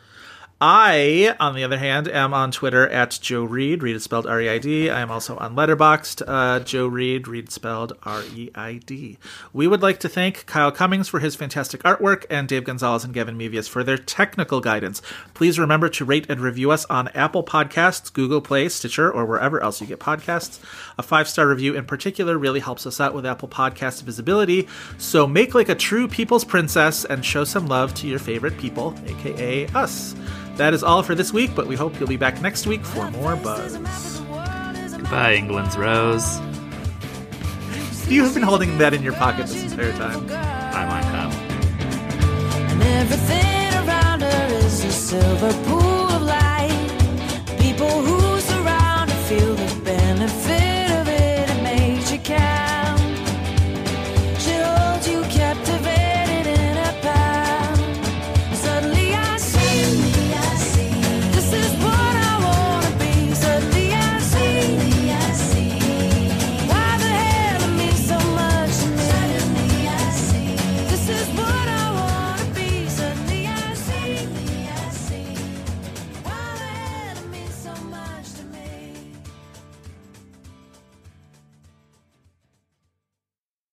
I, on the other hand, am on Twitter at Joe Reid. Reid is spelled R E I D. I am also on Letterboxd. Uh, Joe Reid, Reid spelled R E I D. We would like to thank Kyle Cummings for his fantastic artwork and Dave Gonzalez and Gavin Mevius for their technical guidance. Please remember to rate and review us on Apple Podcasts, Google Play, Stitcher, or wherever else you get podcasts. A five star review in particular really helps us out with Apple Podcast visibility. So make like a true people's princess and show some love to your favorite people, aka us. That is all for this week, but we hope you'll be back next week for more buzz. Goodbye, England's Rose. You have been holding that in your pocket this entire time. I might have. And everything around her is a silver pool of light. People who